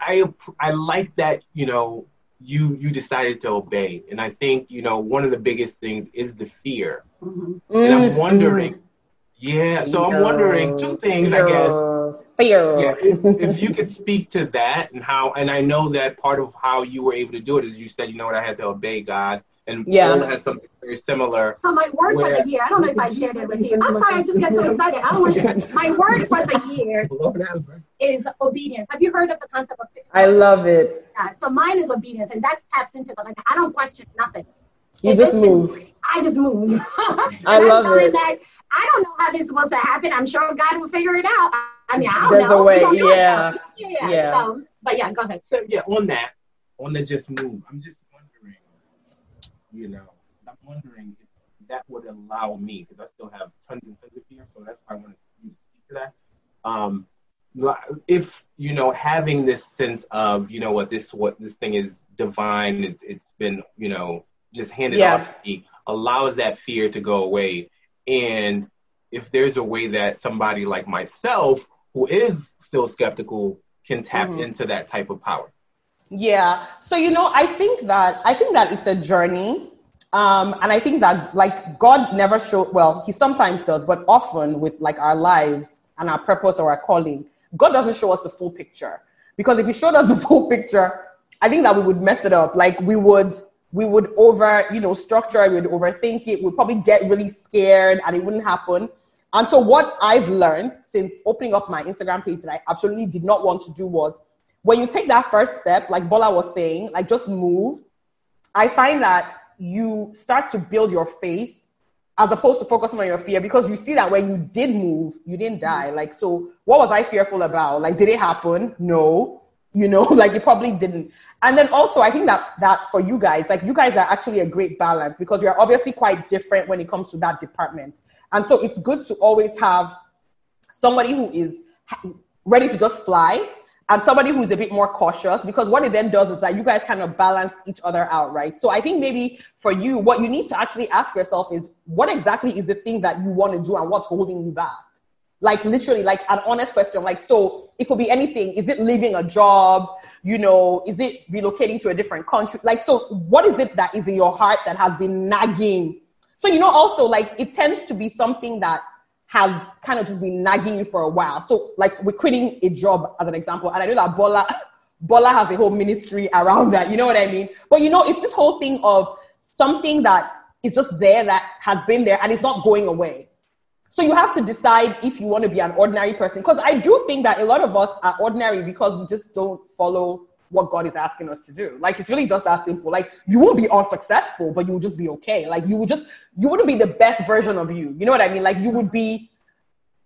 I, I like that, you know, you, you decided to obey. And I think, you know, one of the biggest things is the fear. Mhm. And I'm Mhm. wondering, yeah, so I'm wondering two things, I guess Fear. yeah, if, if you could speak to that and how, and I know that part of how you were able to do it is you said, you know what, I had to obey God, and Yeah. Paul has something very similar. So my word for the year, I don't know if I shared it with you. I'm sorry, I just get so excited. I don't want to. my word for the year is obedience. Have you heard of the concept of I love it. God? So mine is obedience, and that taps into the like I don't question nothing. You If just it's been- move. I just move. I love it. That, I don't know how this is supposed to happen. I'm sure God will figure it out. I mean, I don't There's know. a way, We gonna do it, yeah. yeah. Yeah. So, but yeah, go ahead. So yeah, on that, on the just move, I'm just wondering, you know, I'm wondering if that would allow me because I still have tons and tons of fear, so that's why I wanted you to speak to that. Um, if you know, having this sense of you know what this what this thing is divine, it's it's been you know just handed Yeah. off to me, allows that fear to go away, and if there's a way that somebody like myself who is still skeptical can tap Mhm. into that type of power. Yeah. So you know, I think that I think that it's a journey. Um, and I think that like God never show well, he sometimes does, but often with like our lives and our purpose or our calling, God doesn't show us the full picture. Because if he showed us the full picture, I think that we would mess it up. Like we would we would over, you know, structure we would overthink it, we'd probably get really scared and it wouldn't happen. And so what I've learned since opening up my Instagram page that I absolutely did not want to do was when you take that first step, like Bola was saying, like just move, I find that you start to build your faith as opposed to focusing on your fear because you see that when you did move, you didn't die. Mm-hmm. Like, so what was I fearful about? Like, did it happen? No. You know, like it probably didn't. And then also, I think that that for you guys, like you guys are actually a great balance because you're obviously quite different when it comes to that department. And so it's good to always have somebody who is ready to just fly and somebody who's a bit more cautious because what it then does is that you guys kind of balance each other out, right? So I think maybe for you, what you need to actually ask yourself is what exactly is the thing that you want to do and what's holding you back? Like literally, like an honest question. Like, so it could be anything. Is it leaving a job? You know, is it relocating to a different country? Like, so what is it that is in your heart that has been nagging? So, you know, also like it tends to be something that has kind of just been nagging you for a while. So, like, we're quitting a job as an example, and I know that Bola, Bola has a whole ministry around that. You know what I mean? But you know, it's this whole thing of something that is just there that has been there and it's not going away. So you have to decide if you want to be an ordinary person. Because I do think that a lot of us are ordinary because we just don't follow what God is asking us to do. Like it's really just that simple. Like you won't be unsuccessful, but you will just be okay. Like you would just you wouldn't be the best version of you. You know what I mean? Like you would be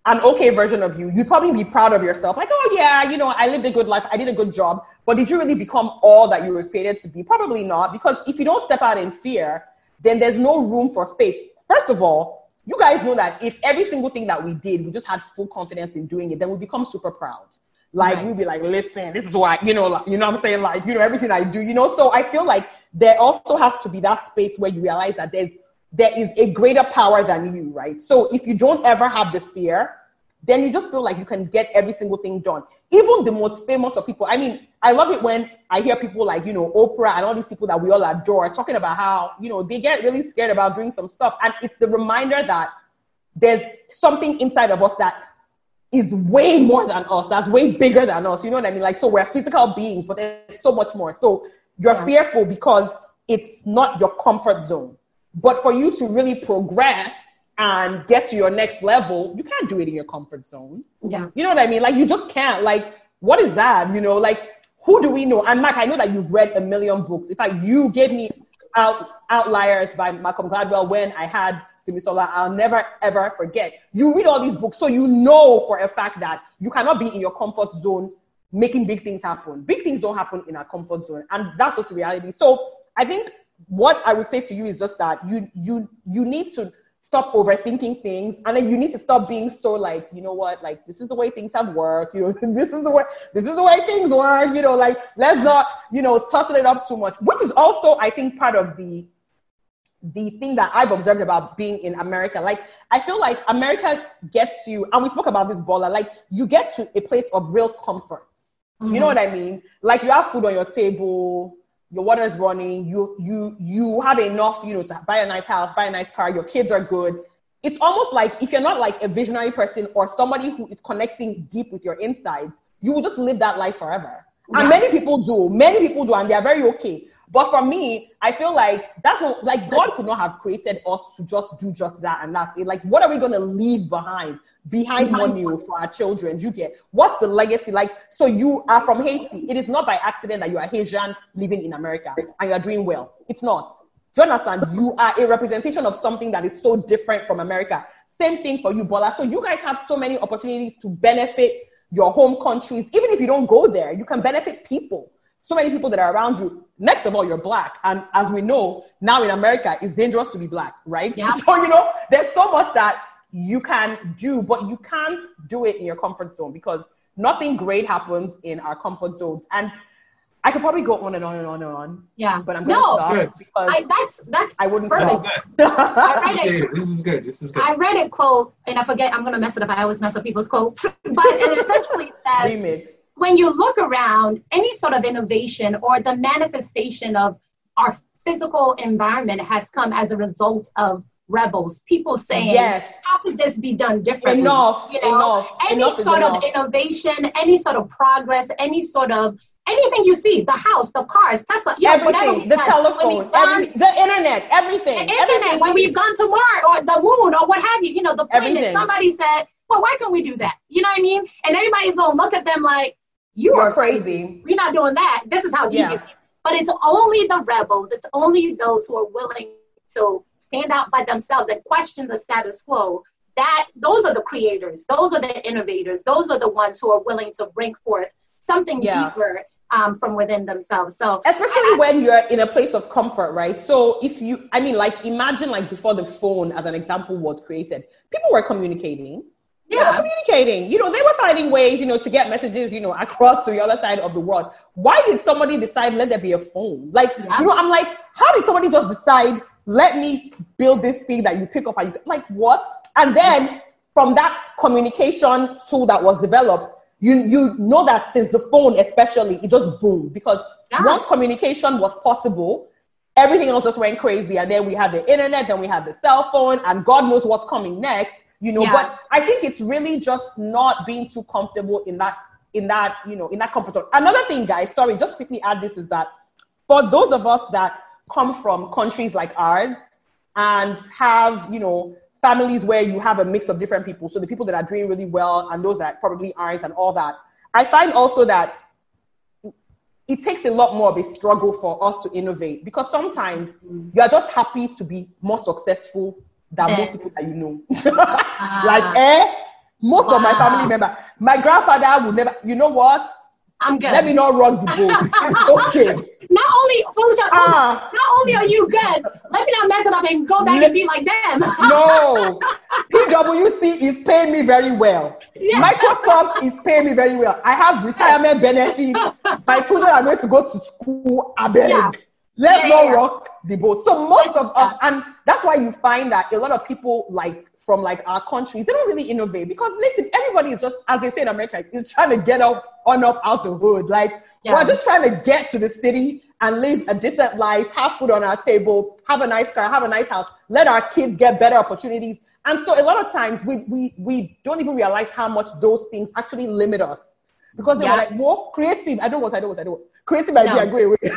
an okay version of you. You'd probably be proud of yourself. Like, oh yeah, you know, I lived a good life. I did a good job. But did you really become all that you were created to be? Probably not. Because if you don't step out in fear, then there's no room for faith. First of all, you guys know that if every single thing that we did, we just had full confidence in doing it, then we become super proud. Like Right. we'd be like, listen, this is why, you know, like, you know what I'm saying? Like, you know, everything I do, you know. So I feel like there also has to be that space where you realize that there's there is a greater power than you, right? So if you don't ever have the fear, then you just feel like you can get every single thing done. Even the most famous of people. I mean, I love it when I hear people like, you know, Oprah and all these people that we all adore talking about how, you know, they get really scared about doing some stuff. And it's the reminder that there's something inside of us that is way more than us, that's way bigger than us. You know what I mean? Like, so we're physical beings, but there's so much more. So you're Yeah. fearful because it's not your comfort zone. But for you to really progress and get to your next level, you can't do it in your comfort zone. Yeah. You know what I mean? Like, you just can't. Like, what is that? You know, like, who do we know? And Mark, I know that you've read a million books. In fact, you gave me out, Outliers by Malcolm Gladwell when I had Simisola. I'll never ever forget. You read all these books, so you know for a fact that you cannot be in your comfort zone making big things happen. Big things don't happen in our comfort zone, and that's just reality. So I think what I would say to you is just that you you you need to stop overthinking things and then you need to stop being so like you know what like this is the way things have worked you know this is the way this is the way things work you know like let's not you know tussle it up too much which is also i think part of the the thing that i've observed about being in america like i feel like america gets you and we spoke about this Bola like you get to a place of real comfort mm-hmm. you know what i mean like you have food on your table your water is running, you you you have enough, you know, to buy a nice house, buy a nice car, your kids are good. It's almost like if you're not like a visionary person or somebody who is connecting deep with your insides, you will just live that life forever. Yeah. And many people do. Many people do, and they are very okay. But for me, I feel like that's not like God could not have created us to just do just that and that's it. Like, what are we gonna leave behind? behind money for our children. You get what's the legacy like? So you are from Haiti. It is not by accident that you are Haitian living in America and you are doing well. It's not. Do you understand? You are a representation of something that is so different from America. Same thing for you, Bola. So you guys have so many opportunities to benefit your home countries. Even if you don't go there, you can benefit people. So many people that are around you. Next of all, you're black. And as we know, now in America, it's dangerous to be black, right? Yeah. So, you know, there's so much that you can do, but you can't do it in your comfort zone because nothing great happens in our comfort zones. And I could probably go on and on and on and on. Yeah, but I'm going to stop because I, that's that's I wouldn't. Perfect. I read it. This is good. This is good. I read a quote, and I forget. I'm going to mess it up. I always mess up people's quotes, but it essentially says. Remix. When you look around, any sort of innovation or the manifestation of our physical environment has come as a result of rebels, people saying, yes. how could this be done differently? Enough, you know, enough. Any enough sort of innovation, any sort of progress, any sort of anything you see, the house, the cars, Tesla, yeah, everything, the done, telephone, gone, every, the internet, everything. The internet, everything. when we've gone to Mars or the moon or what have you, you know, the planet, somebody said, well, why can't we do that? You know what I mean? And everybody's going to look at them like, you You're are crazy. crazy. We're not doing that. This is how we yeah. do it. But it's only the rebels, it's only those who are willing to stand out by themselves and question the status quo that those are the creators those are the innovators those are the ones who are willing to bring forth something yeah. deeper um, from within themselves so especially I, when you're in a place of comfort right so if you i mean like imagine like before the phone as an example was created people were communicating yeah. communicating. You know, they were finding ways, you know, to get messages, you know, across to the other side of the world. Why did somebody decide let there be a phone? Like, yeah. you know, I'm like, how did somebody just decide let me build this thing that you pick up and you like what? And then from that communication tool that was developed, you you know that since the phone especially, it just boomed because yeah. once communication was possible, everything else just went crazy. And then we had the internet, then we had the cell phone, and God knows what's coming next. You know, yeah. but I think it's really just not being too comfortable in that in that you know in that comfort zone. Another thing, guys, sorry, just quickly add this is that for those of us that come from countries like ours and have, you know, families where you have a mix of different people. So the people that are doing really well and those that probably aren't and all that. I find also that it takes a lot more of a struggle for us to innovate because sometimes mm. you are just happy to be more successful than most people that you know. like, eh? Most wow. of my family member, my grandfather would never, you know what? I'm good. Let me not rock the boat. okay. Not only Felicia, uh, not only are you good, let me not mess it up and go back let, and be like them. no. PwC is paying me very well. Yeah. Microsoft is paying me very well. I have retirement benefits. My children are going to go to school. I beg. Yeah. Let's yeah, not yeah. rock the boat. So most of us, and that's why you find that a lot of people like from like our countries, they don't really innovate because listen, everybody is just, as they say in America, is trying to get up on up out the hood. Like yeah. we're just trying to get to the city and live a decent life, have food on our table, have a nice car, have a nice house, let our kids get better opportunities. And so a lot of times we we we don't even realize how much those things actually limit us. Because they yeah. were like, more creative, I don't want, I don't want, I don't want. Creative idea, no. go away. yeah,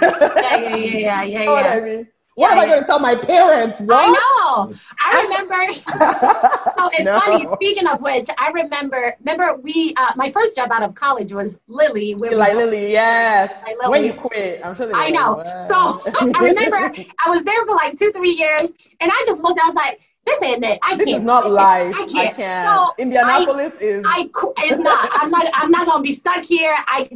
yeah, yeah, yeah, yeah. you know what I mean? What yeah, am I going to tell my parents? What? I know. I remember know, it's no. funny. Speaking of which, I remember, remember we, uh, my first job out of college was Lilly. Like Lilly, yes. Like Lilly. When you quit, I'm sure. I know. So I remember I was there for like two, three years, and I just looked. I was like, this ain't it. I this can't. is not life. I can't. I can't. So Indianapolis I, is. I. It's not. I'm not. I'm not gonna be stuck here. I.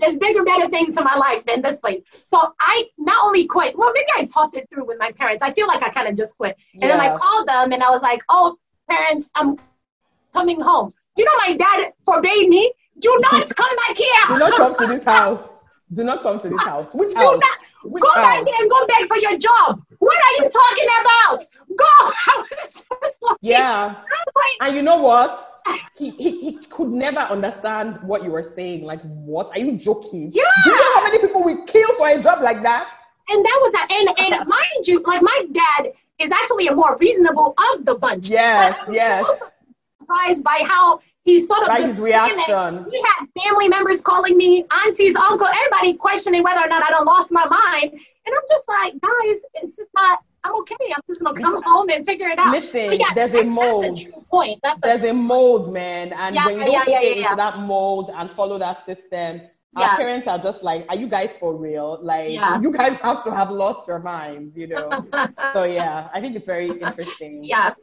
There's bigger, better things in my life than this place. So I not only quit. Well, maybe I talked it through with my parents. I feel like I kind of just quit, and yeah. then I called them and I was like, "Oh, parents, I'm coming home." Do you know my dad forbade me? Do not come back here. Do not come to this house. Do not come to this house. Which Do house? Not, Which go house? back there and go back for your job. What are you talking about? Go. yeah. Like, and you know what? He, he, he could never understand what you were saying. Like, what? Are you joking? Yeah. Do you know how many people we kill for a job like that? And that was that. And, and mind you, like, my dad is actually a more reasonable of the bunch. Yes, yes. So surprised by how he sort of like his reaction. He had family members calling me, aunties, uncle, everybody questioning whether or not I don't lost my mind. And I'm just like, guys, it's just not. I'm okay. I'm just gonna come home and figure it out. Listen, yeah, there's a mold. That's a true point. That's there's a, a mold, man. And yeah, when you don't yeah, into that mold and follow that system, our parents are just like, "Are you guys for real? Like, you guys have to have lost your minds, you know." so yeah, I think it's very interesting. Yeah.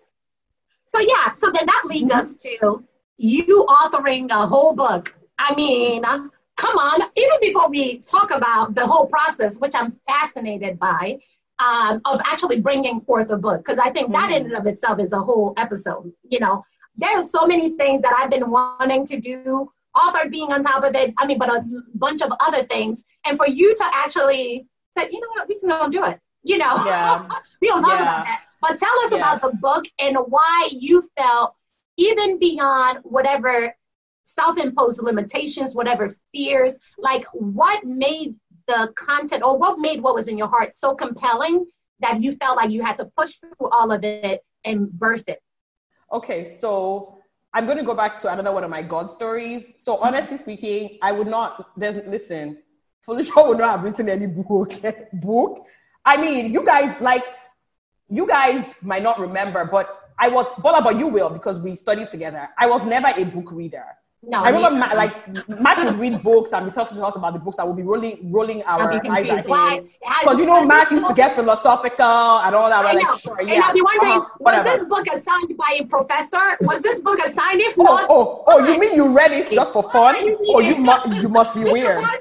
So yeah, so then that leads us to you authoring a whole book. I mean, come on, even before we talk about the whole process, which I'm fascinated by, um, of actually bringing forth a book, because I think that in and of itself is a whole episode. You know, there's so many things that I've been wanting to do, author being on top of it, I mean, but a bunch of other things. And for you to actually say, you know what, we just don't do it. You know, yeah. we don't talk yeah. about that. But tell us yeah. about the book and why you felt even beyond whatever self-imposed limitations, whatever fears, like what made the content or what made what was in your heart so compelling that you felt like you had to push through all of it and birth it? Okay, so I'm going to go back to another one of my God stories. So honestly speaking, I would not, there's, listen, Foluso would not have written any book, book. I mean, you guys, like, you guys might not remember, but I was Bola, but you will because we studied together. I was never a book reader. No, I remember Ma- like Matt would read books and we talked to us about the books. I would be rolling rolling our eyes at him because you know Matt used to get philosophical and all that. We're like, sure, yeah. And I'll be wondering, uh-huh, was this book assigned by a professor? Was this book assigned? If oh, not, oh, oh, you mean you read it just for fun? Oh, you must you must be weird. Okay.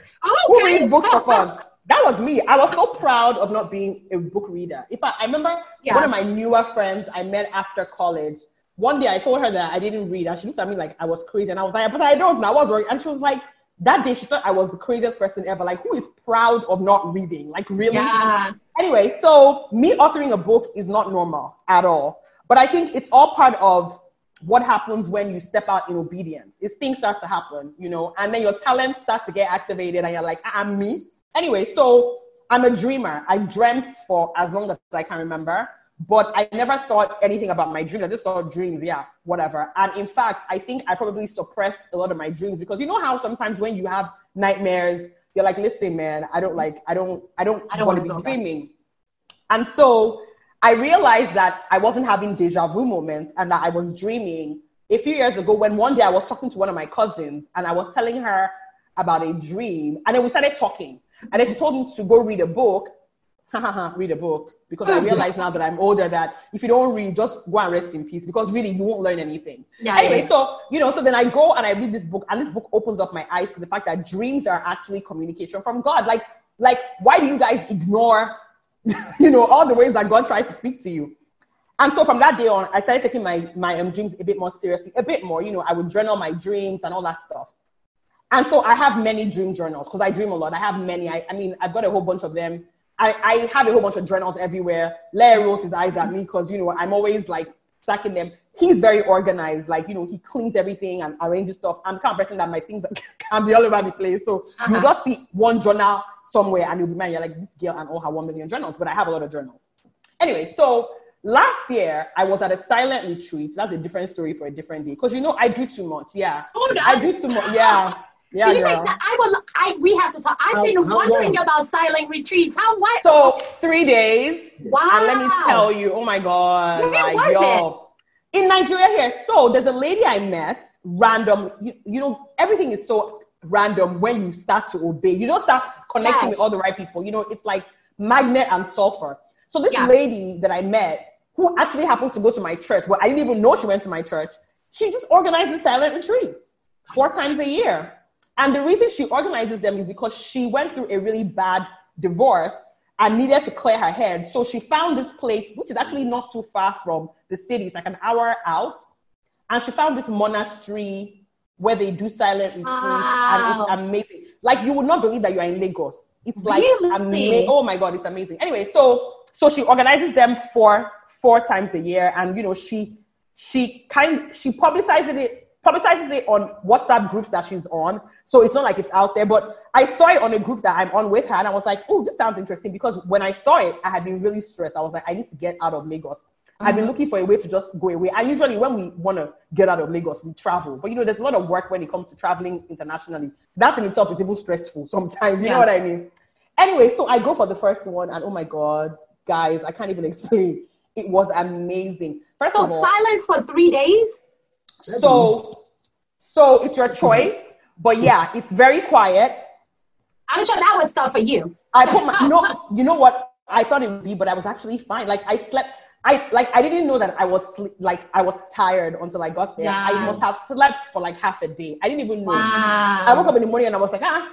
Who reads books for fun? that was me. I was so proud of not being a book reader. If I, I remember yeah. one of my newer friends I met after college. One day I told her that I didn't read, and she looked at me like I was crazy, and I was like, "But I don't know." I was worried, and she was like, "That day she thought I was the craziest person ever. Like, who is proud of not reading? Like, really?" Yeah. Anyway, so me authoring a book is not normal at all, but I think it's all part of what happens when you step out in obedience. Is things start to happen, you know, and then your talents start to get activated, and you're like, "I'm me." Anyway, so I'm a dreamer. I dreamt for as long as I can remember, but I never thought anything about my dreams. I just thought dreams, yeah, whatever. And in fact, I think I probably suppressed a lot of my dreams because you know how sometimes when you have nightmares, you're like, listen, man, I don't like, I don't, I don't, I don't want to be dreaming. That. And so I realized that I wasn't having deja vu moments and that I was dreaming a few years ago when one day I was talking to one of my cousins and I was telling her about a dream. And then we started talking. And then she told me to go read a book. read a book because I realize now that I'm older that if you don't read, just go and rest in peace because really you won't learn anything. Yeah, anyway, yeah. so you know, so then I go and I read this book, and this book opens up my eyes to the fact that dreams are actually communication from God. Like, like why do you guys ignore, you know, all the ways that God tries to speak to you? And so from that day on, I started taking my my um, dreams a bit more seriously, a bit more. You know, I would journal my dreams and all that stuff. And so I have many dream journals because I dream a lot. I have many. I, I mean, I've got a whole bunch of them. I, I have a whole bunch of journals everywhere. Larry rolls his eyes at me because, you know, I'm always like stacking them. He's very organized. Like, you know, he cleans everything and arranges stuff. I'm the kind of person that my things can be all over the place. So uh-huh. you just see one journal somewhere and you'll be mad. You're like, this girl and all her one million journals. But I have a lot of journals. Anyway, so last year I was at a silent retreat. That's a different story for a different day. Because, you know, I do too much. Yeah. Oh, I do too much. Yeah. Yeah, you say, I will. I we have to talk. I've how, been how wondering long? about silent retreats. How what? So three days. Wow. And let me tell you, oh my god, Where like, was yo, in Nigeria here. So there's a lady I met random. You, you know, everything is so random when you start to obey. You don't start connecting yes. with all the right people. You know, it's like magnet and sulfur. So this yeah. lady that I met, who actually happens to go to my church, but I didn't even know she went to my church, she just organizes a silent retreat four times a year. And the reason she organizes them is because she went through a really bad divorce and needed to clear her head. So she found this place, which is actually not too far from the city. It's like an hour out. And she found this monastery where they do silent retreat. Wow. And it's amazing. Like you would not believe that you are in Lagos. It's like really? amazing. Oh my God, it's amazing. Anyway, so so she organizes them for four times a year. And you know, she she kind she publicizes it publicizes it on WhatsApp groups that she's on. So it's not like it's out there. But I saw it on a group that I'm on with her, and I was like, oh, this sounds interesting because when I saw it, I had been really stressed. I was like, I need to get out of Lagos. Mm-hmm. I've been mm-hmm. looking for a way to just go away. And usually, when we want to get out of Lagos, we travel. But you know, there's a lot of work when it comes to traveling internationally. That in itself is even stressful sometimes. You yeah. know what I mean? Anyway, so I go for the first one, and oh my God, guys, I can't even explain. It was amazing. First so of all, silence for three days. So, so it's your choice. But yeah, it's very quiet. I'm sure that was tough for you. I put my, you know, you know what I thought it would be, but I was actually fine. Like I slept. I like I didn't know that I was like I was tired until I got there. Yeah. I must have slept for like half a day. I didn't even know. Wow. I woke up in the morning and I was like, ah,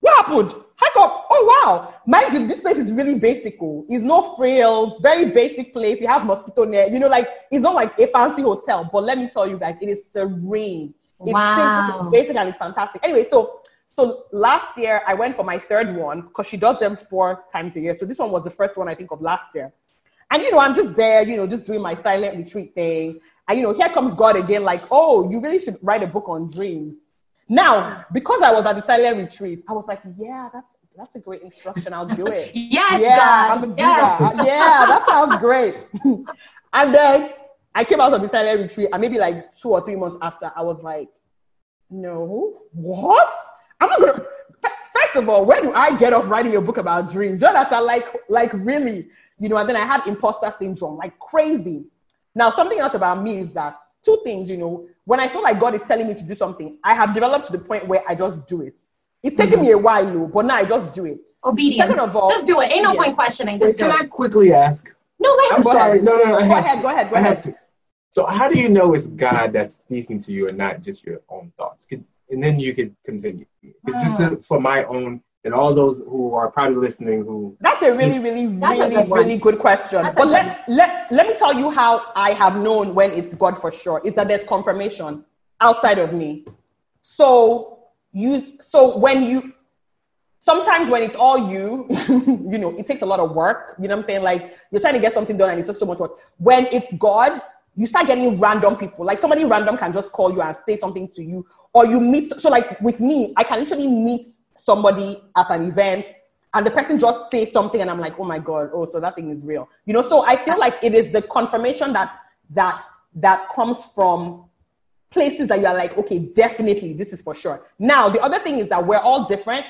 what happened? Hike up. Oh wow. Mind you, this place is really basic. Oh. It's no frills, very basic place. You have mosquito net. You know, like it's not like a fancy hotel. But let me tell you guys, it is serene. It's wow. simple, basic, and it's fantastic. Anyway, so so last year I went for my third one because she does them four times a year. So this one was the first one I think of last year. And you know, I'm just there, you know, just doing my silent retreat thing. And you know, here comes God again, like, oh, you really should write a book on dreams. Now, because I was at the silent retreat, I was like, yeah, that's that's a great instruction. I'll do it. yes, yeah, God. I'm gonna do yes. that. Yeah, that sounds great. and then I came out of the silent retreat, and maybe like two or three months after, I was like, no, what? I'm not gonna. First of all, where do I get off writing a book about dreams? Just after like, like really, you know, and then I had imposter syndrome, like crazy. Now, something else about me is that two things, you know, when I feel like God is telling me to do something, I have developed to the point where I just do it. It's taken mm-hmm. me a while, though, but now I just do it. Obedience. Second of all, just do it. Ain't no point questioning. Just Wait, can it. I quickly ask? No, I'm sorry. No, no, I go ahead. To. Go ahead. Go I ahead. To. So, how do you know it's God that's speaking to you and not just your own thoughts? And then you could continue. It's just ah. for my own and all those who are probably listening who that's a really really really good really good question. That's but let, let let me tell you how i have known when it's god for sure is that there's confirmation outside of me. So you so when you sometimes when it's all you you know it takes a lot of work you know what i'm saying? Like you're trying to get something done and it's just so much work. When it's god you start getting random people. Like somebody random can just call you and say something to you or you meet so like with me i can literally meet somebody at an event and the person just says something and I'm like, oh my God, oh, so that thing is real. You know, so I feel like it is the confirmation that that that comes from places that you're like, okay, definitely, this is for sure. Now, the other thing is that we're all different.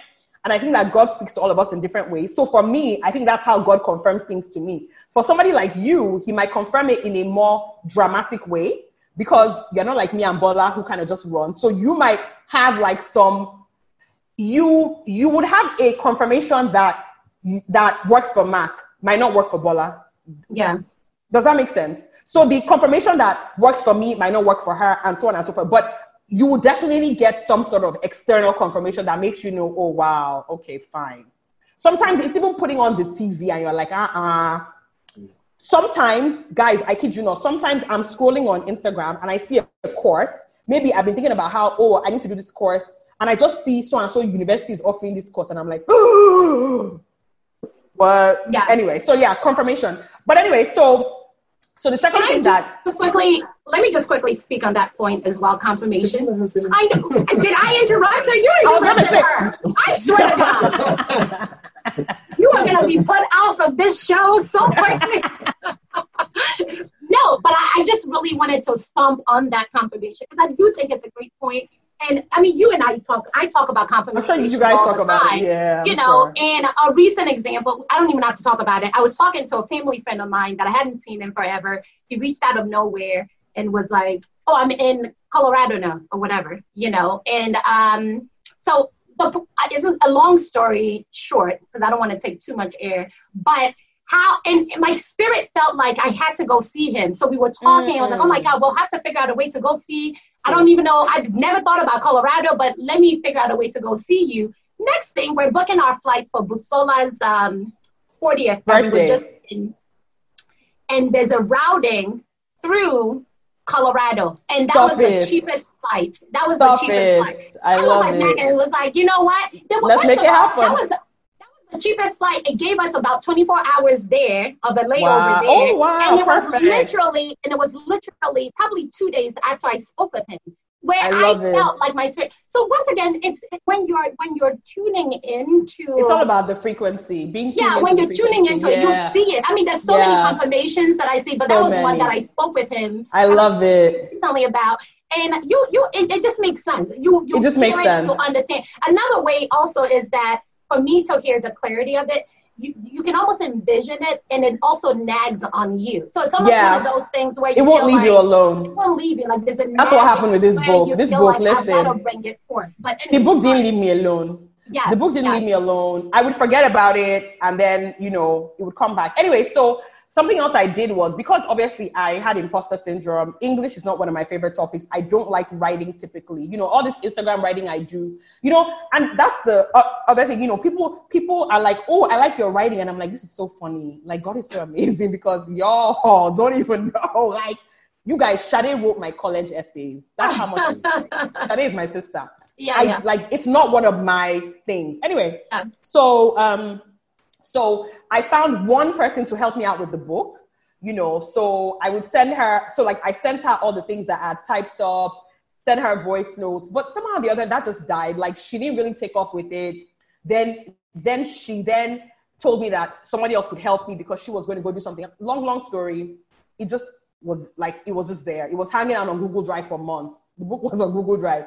And I think that God speaks to all of us in different ways. So for me, I think that's how God confirms things to me. For somebody like you, he might confirm it in a more dramatic way because you're not like me and Bola who kind of just run. So you might have like some you you would have a confirmation that that works for Mac might not work for Bola. Yeah. Does that make sense? So the confirmation that works for me might not work for her, and so on and so forth. But you will definitely get some sort of external confirmation that makes you know, oh wow, okay, fine. Sometimes it's even putting on the TV and you're like, uh-uh. Sometimes, guys, I kid you not, sometimes I'm scrolling on Instagram and I see a course. Maybe I've been thinking about how, oh, I need to do this course and I just see so and so university is offering this course, and I'm like, but yeah. Anyway, so yeah, confirmation. But anyway, so so the second thing that just quickly let me just quickly speak on that point as well. Confirmation. I know. Did I interrupt or you oh, interrupted her? I swear to God. you are going to be put out of this show so quickly. no, but I, I, just really wanted to stomp on that confirmation because I do think it's a great point and I mean, you and I talk. I talk about confirmation. I'm sure you guys talk about it. Yeah, you know. Sure. And a recent example. I don't even have to talk about it. I was talking to a family friend of mine that I hadn't seen in forever. He reached out of nowhere, and was like, "Oh, I'm in Colorado now, or whatever," you know. And um, so the, it's a long story short because I don't want to take too much air, but how and my spirit felt like I had to go see him. So we were talking. Mm. I was like, oh my mm. God, we'll have to figure out a way to go see. I don't even know. I've never thought about Colorado, but let me figure out a way to go see you. Next thing, we're booking our flights for Busola's um, 40th birthday. just in, and there's a routing through Colorado, and that Stop was it. the cheapest flight. That was Stop the cheapest it. flight. I, I love it. and was like, you know what? Let's make it happen. That was the, the cheapest flight. It gave us about 24 hours there of a layover wow. there. Oh, wow. And it Perfect. was literally, and it was literally probably two days after I spoke with him where I, I felt like my spirit. So once again, it's when you're when you're tuning into. It's all about the frequency. Being yeah, when you're tuning into yeah. it, you see it. I mean, there's so yeah. many confirmations that I see, but so that was many. one that I spoke with him. I love it. Recently about. And you, you, it, it just makes sense. You, you it just makes sense. You understand. Another way also is that for me to hear the clarity of it, you, you can almost envision it and it also nags on you. So it's almost yeah. one of those things where you it won't leave like, you alone. It won't leave you. Like there's a That's what happened with this book. This book, like, listen. bring it forth. But anyway, the book didn't leave me alone. Yes, the book didn't yes. leave me alone. I would forget about it and then, you know, it would come back. Anyway, so Something else I did was because obviously I had imposter syndrome. English is not one of my favorite topics. I don't like writing typically. You know, all this Instagram writing I do. You know, and that's the uh, other thing. You know, people people are like, "Oh, I like your writing," and I'm like, "This is so funny. Like, God is so amazing because y'all don't even know. Like, you guys, Sade wrote my college essays. That's how much. Sade is my sister. Yeah, I, yeah. Like, it's not one of my things. Anyway, yeah. so um, so I found one person to help me out with the book, you know. So I would send her, so like I sent her all the things that I typed up, sent her voice notes, but somehow the other that just died. Like she didn't really take off with it. Then then she then told me that somebody else could help me because she was going to go do something. Long, long story. It just was like it was just there. It was hanging out on Google Drive for months. The book was on Google Drive.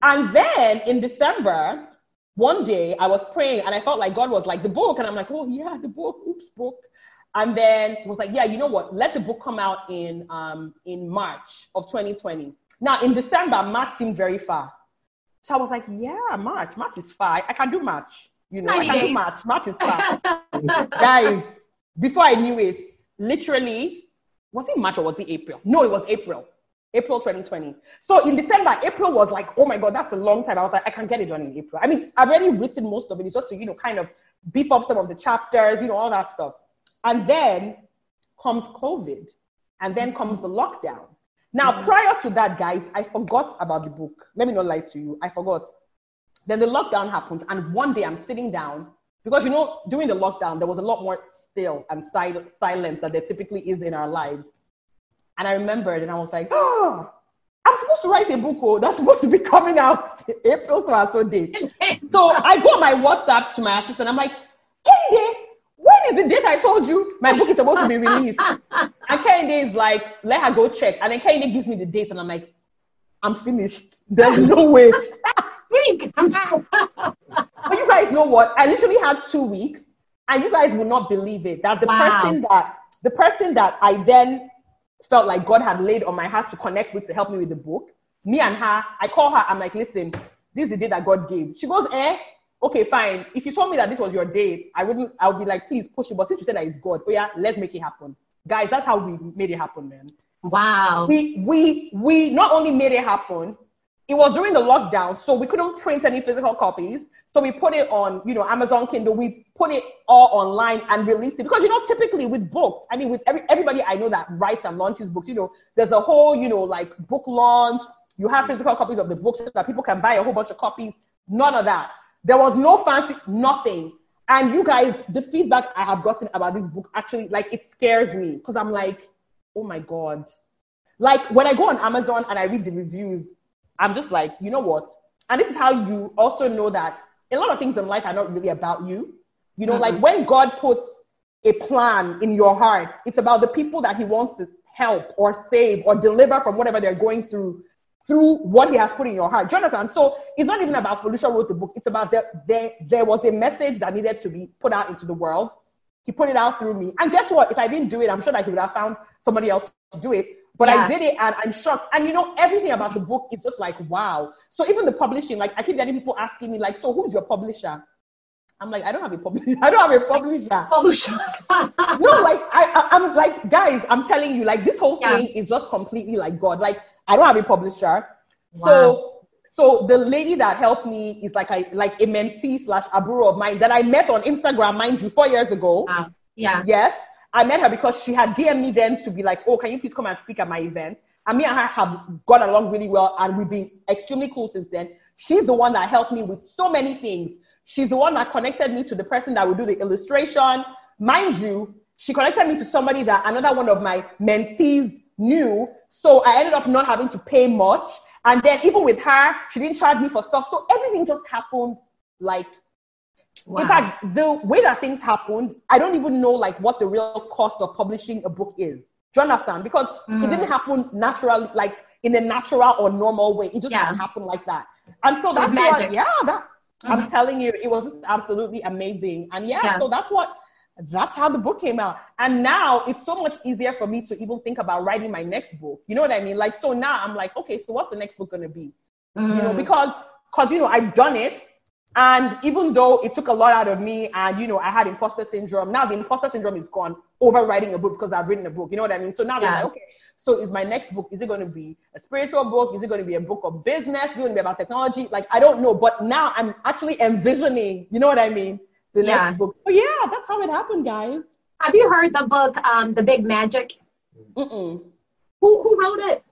And then in December, one day I was praying and I felt like God was like, the book. And I'm like, oh, yeah, the book. Oops, book. And then was like, yeah, you know what? Let the book come out in, um, in March of 2020. Now, in December, March seemed very far. So I was like, yeah, March. March is far. I can do March. You know, I can days. do March. March is far. Guys, before I knew it, literally, was it March or was it April? No, it was April. April 2020. So in December, April was like, oh my God, that's a long time. I was like, I can't get it done in April. I mean, I've already written most of it. It's just to, you know, kind of beef up some of the chapters, you know, all that stuff. And then comes COVID. And then comes the lockdown. Now, mm-hmm. prior to that, guys, I forgot about the book. Let me not lie to you. I forgot. Then the lockdown happens. And one day I'm sitting down because, you know, during the lockdown, there was a lot more still and silence that there typically is in our lives. And I remembered and I was like, oh, I'm supposed to write a book oh, that's supposed to be coming out April so and so date. so I go on my WhatsApp to my assistant. I'm like, Kende, when is the date I told you my book is supposed to be released? and Kende is like, let her go check. And then Kende gives me the date and I'm like, I'm finished. There's no way. Speak. but you guys know what? I literally had two weeks and you guys will not believe it. That the wow. person that the person that I then felt like God had laid on my heart to connect with to help me with the book. Me and her, I call her, I'm like, listen, this is the day that God gave. She goes, eh, okay, fine. If you told me that this was your day, I wouldn't, I would be like, please push it. But since you said that it's God, oh yeah, let's make it happen. Guys, that's how we made it happen, man. Wow. We we we not only made it happen, it was during the lockdown, so we couldn't print any physical copies. So we put it on, you know, Amazon Kindle. We put it all online and released it because you know, typically with books, I mean, with every, everybody I know that writes and launches books, you know, there's a whole, you know, like book launch. You have physical copies of the books so that people can buy a whole bunch of copies. None of that. There was no fancy, nothing. And you guys, the feedback I have gotten about this book actually, like, it scares me because I'm like, oh my god. Like when I go on Amazon and I read the reviews, I'm just like, you know what? And this is how you also know that a lot of things in life are not really about you. You know, mm-hmm. like when God puts a plan in your heart, it's about the people that He wants to help or save or deliver from whatever they're going through through what He has put in your heart. Jonathan, so it's not even about Foluso wrote the book. It's about that there, there was a message that needed to be put out into the world. He put it out through me. And guess what? If I didn't do it, I'm sure that he would have found somebody else to do it. But yeah. I did it and I'm shocked. And you know, everything about the book is just like, wow. So even the publishing, like I keep getting people asking me, like, so who's your publisher? I'm like, I don't have a publisher. I don't have a publisher. Publisher. no, like I, I, am like, guys, I'm telling you, like this whole yeah. thing is just completely like God. Like I don't have a publisher. Wow. So so the lady that helped me is like a like a mentee slash aburo of mine that I met on Instagram, mind you, four years ago. Wow. Yeah. Yes. I met her because she had DM me then to be like, oh, can you please come and speak at my event? And me and her have got along really well and we've been extremely cool since then. She's the one that helped me with so many things. She's the one that connected me to the person that would do the illustration. Mind you, she connected me to somebody that another one of my mentees knew. So I ended up not having to pay much. And then even with her, she didn't charge me for stuff. So everything just happened like Wow. In fact, the way that things happened, I don't even know like what the real cost of publishing a book is. Do you understand? Because mm. it didn't happen naturally, like in a natural or normal way. It just yeah. didn't happen like that. And so that's magic. What, yeah, that mm-hmm. I'm telling you, it was just absolutely amazing. And yeah, yeah, so that's what that's how the book came out. And now it's so much easier for me to even think about writing my next book. You know what I mean? Like so now I'm like, okay, so what's the next book gonna be? Mm. You know, mm. because because you know I've done it and even though it took a lot out of me and, you know, I had imposter syndrome, now the imposter syndrome is gone over writing a book because I've written a book. You know what I mean? So now yeah. I'm like, okay, so is my next book, is it going to be a spiritual book? Is it going to be a book of business? Is it going to be about technology? Like, I don't know. But now I'm actually envisioning, you know what I mean? The yeah. next book. Oh, yeah, that's how it happened, guys. Have you heard the book, um, The Big Magic? Mm-mm. Who, who wrote it?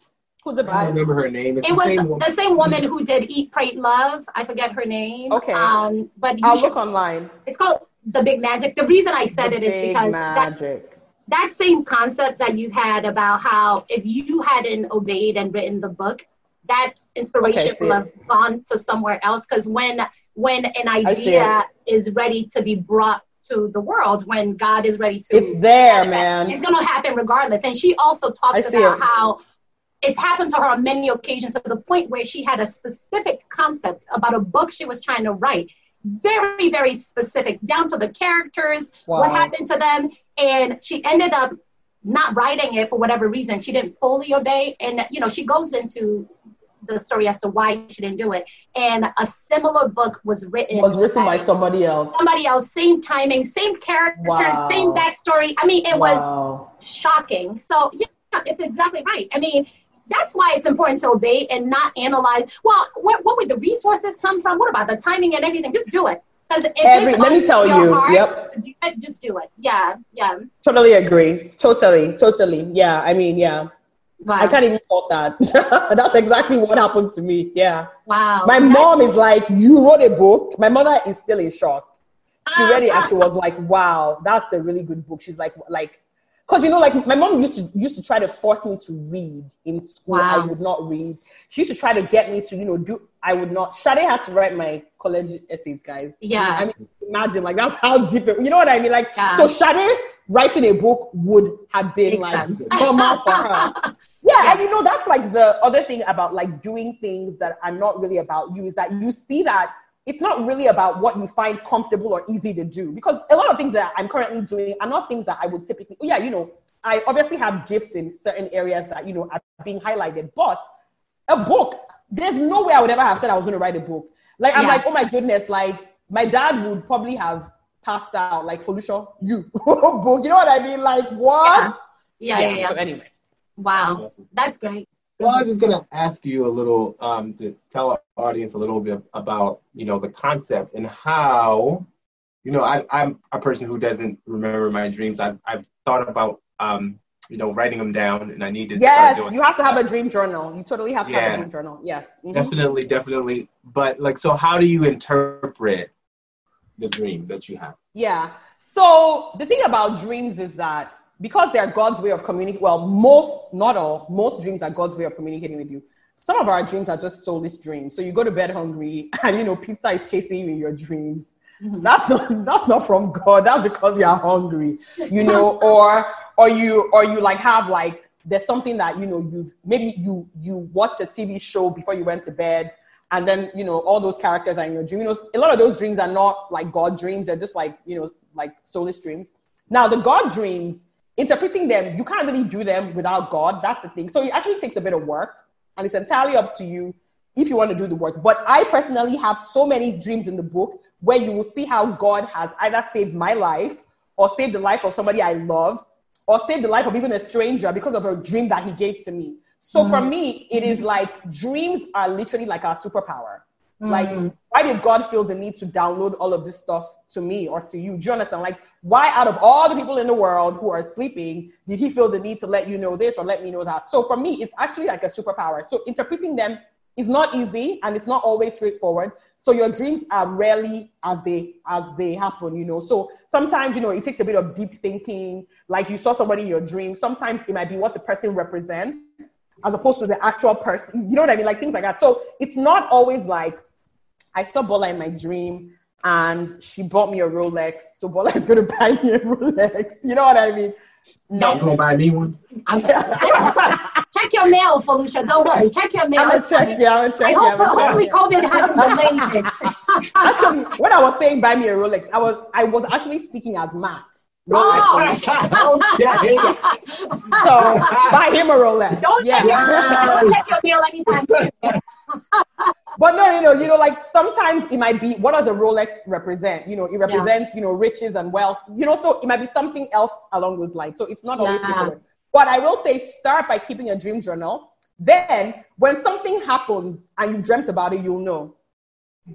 Who's the I don't remember her name. It's it the was same the same woman who did Eat, Pray, Love. I forget her name. Okay. Um, but I'll should, look online. It's called The Big Magic. The reason I said the it is because that, that same concept that you had about how if you hadn't obeyed and written the book, that inspiration okay, will have gone to somewhere else. Because when when an idea is ready to be brought to the world when God is ready to. It's there, man. It's going to happen regardless. And she also talks about it. how it's happened to her on many occasions to the point where she had a specific concept about a book she was trying to write. Very very specific down to the characters wow. what happened to them and she ended up not writing it for whatever reason. She didn't fully obey and you know she goes into the story as to why she didn't do it. And a similar book was written was written by, by somebody else. somebody else same timing same characters wow. same backstory. I mean it wow. was shocking. So yeah it's exactly right. I mean that's why it's important to obey and not analyze. Well, what, what would the resources come from? What about the timing and everything? Just do it. Because Every, let me tell you, heart, yep. Uh, just do it. Yeah, yeah. Totally agree. Totally, totally. Yeah, I mean, yeah. Wow. I can't even talk that. That's exactly what happened to me. Yeah. Wow. My That's... mom is like, you wrote a book. My mother is still in shock. She uh, read it and uh, she was like, wow, that's a really good book. She's like, like because you know, like my mom used to used to try to force me to read in school. Wow. I would not read. She used to try to get me to, you know, do. I would not. Shade had to write my college essays, guys. Yeah. I mean, imagine like that's how deep. It, you know what I mean? Like, yeah. so Shade writing a book would have been Makes like normal for her. Yeah, yeah, and you know that's like the other thing about like doing things that are not really about you is that you see that it's not really about what you find comfortable or easy to do because a lot of things that I'm currently doing are not things that I would typically, oh, yeah, you know, I obviously have gifts in certain areas that, you know, are being highlighted, but a book, there's no way I would ever have said I was going to write a book. Like, I'm yeah. like, oh my goodness, like my dad would probably have passed out like Foluso, you book. You know what I mean? Like what? Yeah, yeah, yeah. yeah. So anyway. Wow. That's great. Well, I was just gonna ask you a little um, to tell our audience a little bit about you know the concept and how you know I, I'm a person who doesn't remember my dreams. I've I've thought about um, you know writing them down, and I need to. Yes, you have to have a dream journal. You totally have to yeah, have a dream journal. Yes, mm-hmm. definitely, definitely. But like, so how do you interpret the dream that you have? Yeah. So the thing about dreams is that because they're God's way of communicating, well, most, not all, most dreams are God's way of communicating with you. Some of our dreams are just soulless dreams. So you go to bed hungry and, you know, pizza is chasing you in your dreams. Mm-hmm. That's not, that's not from God. That's because you're hungry, you know, or, or you, or you like have like, there's something that, you know, you, maybe you, you watched a TV show before you went to bed and then, you know, all those characters are in your dream. You know, a lot of those dreams are not like God dreams. They're just like, you know, like soulless dreams. Now, the God dreams, interpreting them, you can't really do them without God. That's the thing. So it actually takes a bit of work, and it's entirely up to you if you want to do the work. But I personally have so many dreams in the book where you will see how God has either saved my life or saved the life of somebody I love or saved the life of even a stranger because of a dream that he gave to me. So mm-hmm. for me, it is like dreams are literally like our superpower. Mm-hmm. Like, why did God feel the need to download all of this stuff to me or to you? Do you understand? Like, why out of all the people in the world who are sleeping, did he feel the need to let you know this or let me know that? So for me, it's actually like a superpower. So interpreting them is not easy and it's not always straightforward. So your dreams are rarely as they as they happen, you know. So sometimes, you know, it takes a bit of deep thinking. Like you saw somebody in your dream. Sometimes it might be what the person represents as opposed to the actual person. You know what I mean? Like things like that. So it's not always like I saw Bola in my dream and she bought me a Rolex. So Bola is gonna buy me a Rolex. You know what I mean? No. You gonna buy me one? check your mail, Foluso. Don't worry. Check your mail. I'm gonna check. Yeah, I'm gonna check. I hope, yeah, hopefully COVID hasn't delayed it. actually, when I was saying buy me a Rolex, I was I was actually speaking as Mac. Rolex. Oh, okay. so buy him a Rolex. Don't, yeah. check, don't check your mail anytime soon. But no, you know, you know, like sometimes it might be what does a Rolex represent? You know, it represents, yeah. you know, riches and wealth. You know, so it might be something else along those lines. So it's not always yeah. But I will say start by keeping a dream journal. Then when something happens and you dreamt about it, you'll know.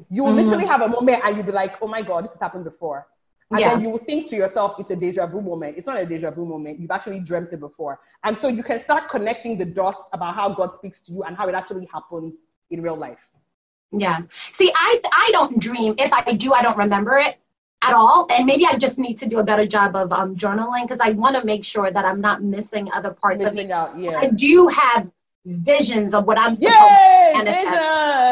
You'll mm-hmm. literally have a moment and you'll be like, oh my God, this has happened before. And yeah. then you will think to yourself, it's a deja vu moment. It's not a deja vu moment. You've actually dreamt it before. And so you can start connecting the dots about how God speaks to you and how it actually happens in real life. Yeah. See, I I don't dream. If I do, I don't remember it at all. And maybe I just need to do a better job of um, journaling because I want to make sure that I'm not missing other parts missing of it. Out, yeah. I do have visions of what I'm supposed Yay, to manifest.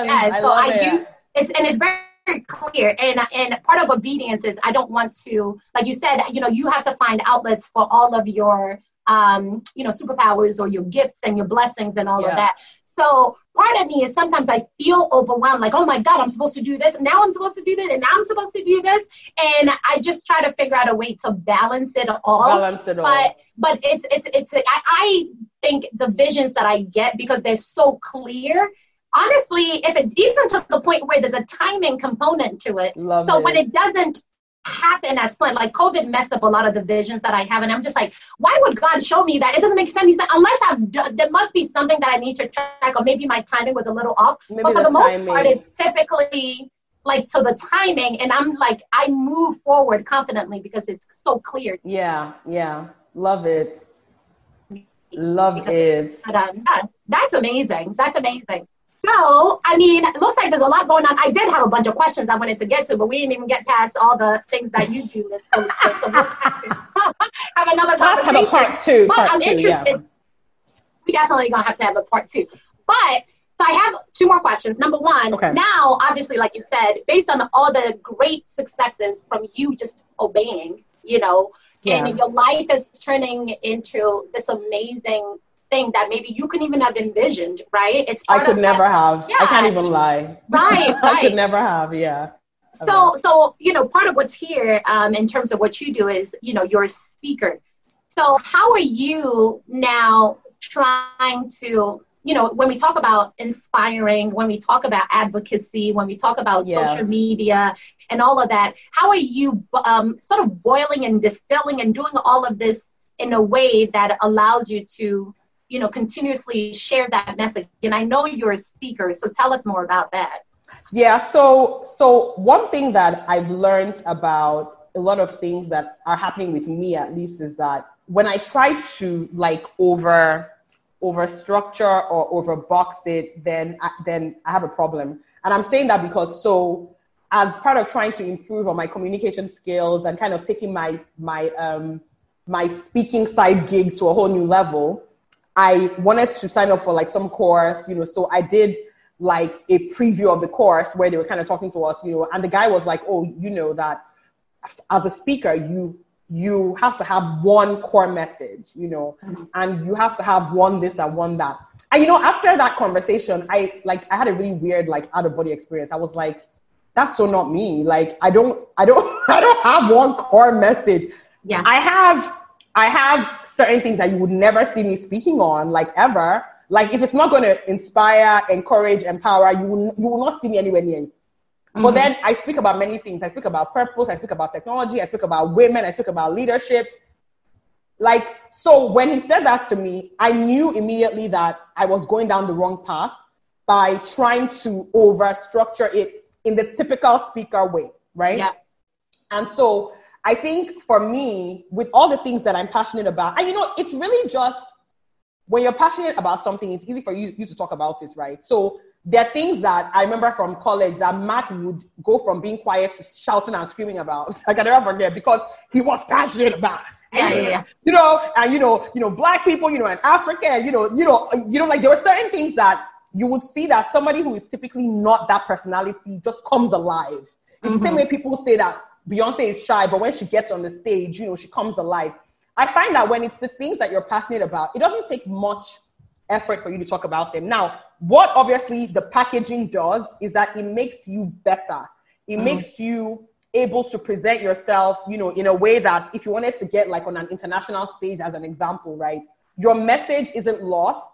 Yeah, so I do. It's and it's very clear and and part of obedience is i don't want to like you said you know you have to find outlets for all of your um you know superpowers or your gifts and your blessings and all yeah. of that so part of me is sometimes I feel overwhelmed, like, oh my God, I'm supposed to do this. And now I'm supposed to do this. And now I'm supposed to do this. And I just try to figure out a way to balance it all. Balance it all. But, but it's, it's, it's, I, I think the visions that I get because they're so clear, honestly, if it even to the point where there's a timing component to it. Love so it. when it doesn't happen as planned. Like COVID messed up a lot of the visions that I have, and I'm just like, why would God show me that? It doesn't make sense. Unless I've done, there must be something that I need to track, or maybe my timing was a little off. Maybe but for the, the most part, it's typically like to the timing, and I'm like, I move forward confidently because it's so clear. Yeah, yeah, love it. Love it. But, um, yeah, that's amazing. That's amazing. So, I mean, it looks like there's a lot going on. I did have a bunch of questions I wanted to get to, but we didn't even get past all the things that you do this week. So we'll have, to have another conversation. Have a part two. But part I'm two, interested. Yeah. We definitely gonna have to have a part two. But so I have two more questions. Number one, okay. now obviously, like you said, based on all the great successes from you just obeying, you know, yeah. and your life is turning into this amazing thing that maybe you couldn't even have envisioned, right? It's I could never that. have. Yeah. I can't even lie. Right, right. I could never have. Yeah. So, so you know, part of what's here um, in terms of what you do is, you know, you're a speaker. So, how are you now trying to, you know, when we talk about inspiring, when we talk about advocacy, when we talk about yeah. social media and all of that, how are you um, sort of boiling and distilling and doing all of this in a way that allows you to you know continuously share that message. And i know you're a speaker so tell us more about that. Yeah so so one thing that i've learned about a lot of things that are happening with me at least is that when i try to like over over structure or over box it then then i have a problem. And i'm saying that because so as part of trying to improve on my communication skills and kind of taking my my um my speaking side gig to a whole new level I wanted to sign up for like some course, you know, so I did like a preview of the course where they were kind of talking to us, you know, and the guy was like, "Oh, you know that as a speaker, you you have to have one core message, you know, mm-hmm. and you have to have one this and one that." And you know, after that conversation, I like I had a really weird like out of body experience. I was like, "That's so not me. Like I don't I don't I don't have one core message." Yeah. I have I have certain things that you would never see me speaking on, like ever. Like if it's not going to inspire, encourage, empower, you will you will not see me anywhere near you. Mm-hmm. But then I speak about many things. I speak about purpose. I speak about technology. I speak about women. I speak about leadership. Like so, when he said that to me, I knew immediately that I was going down the wrong path by trying to over structure it in the typical speaker way, right? Yeah. And so I think for me, with all the things that I'm passionate about, and you know, it's really just when you're passionate about something, it's easy for you, you to talk about it, right? So there are things that I remember from college that Matt would go from being quiet to shouting and screaming about. Like I can never forget because he was passionate about. Yeah, yeah, yeah. You know, and you know, you know, black people, you know, and Africa, you know, you know, you know, like there were certain things that you would see that somebody who is typically not that personality just comes alive. It's mm-hmm. the same mm-hmm. way people say that Beyonce is shy, but when she gets on the stage, you know, she comes alive. I find that when it's the things that you're passionate about, it doesn't take much effort for you to talk about them. Now, what obviously the packaging does is that it makes you better. It mm makes you able to present yourself, you know, in a way that if you wanted to get like on an international stage as an example, right? Your message isn't lost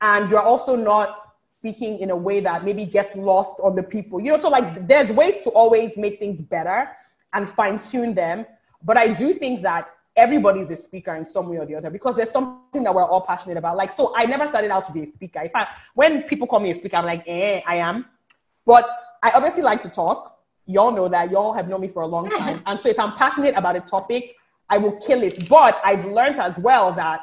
and you're also not speaking in a way that maybe gets lost on the people. You know, so like there's ways to always make things better and fine tune them. But I do think that everybody's a speaker in some way or the other because there's something that we're all passionate about. Like, so I never started out to be a speaker. If I, when people call me a speaker, I'm like, eh, I am. But I obviously like to talk. Y'all know that. Y'all have known me for a long time. And so if I'm passionate about a topic, I will kill it. But I've learned as well that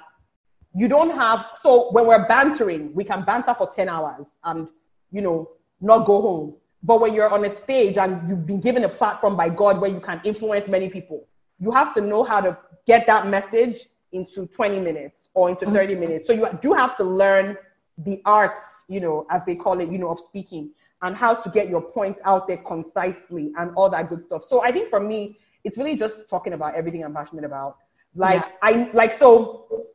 you don't have, so when we're bantering, we can banter for 10 hours and, you know, not go home. But when you're on a stage and you've been given a platform by God where you can influence many people, you have to know how to get that message into 20 minutes or into 30 mm-hmm. minutes. So you do have to learn the arts, you know, as they call it, you know, of speaking and how to get your points out there concisely and all that good stuff. So I think for me, it's really just talking about everything I'm passionate about. Like yeah. I like so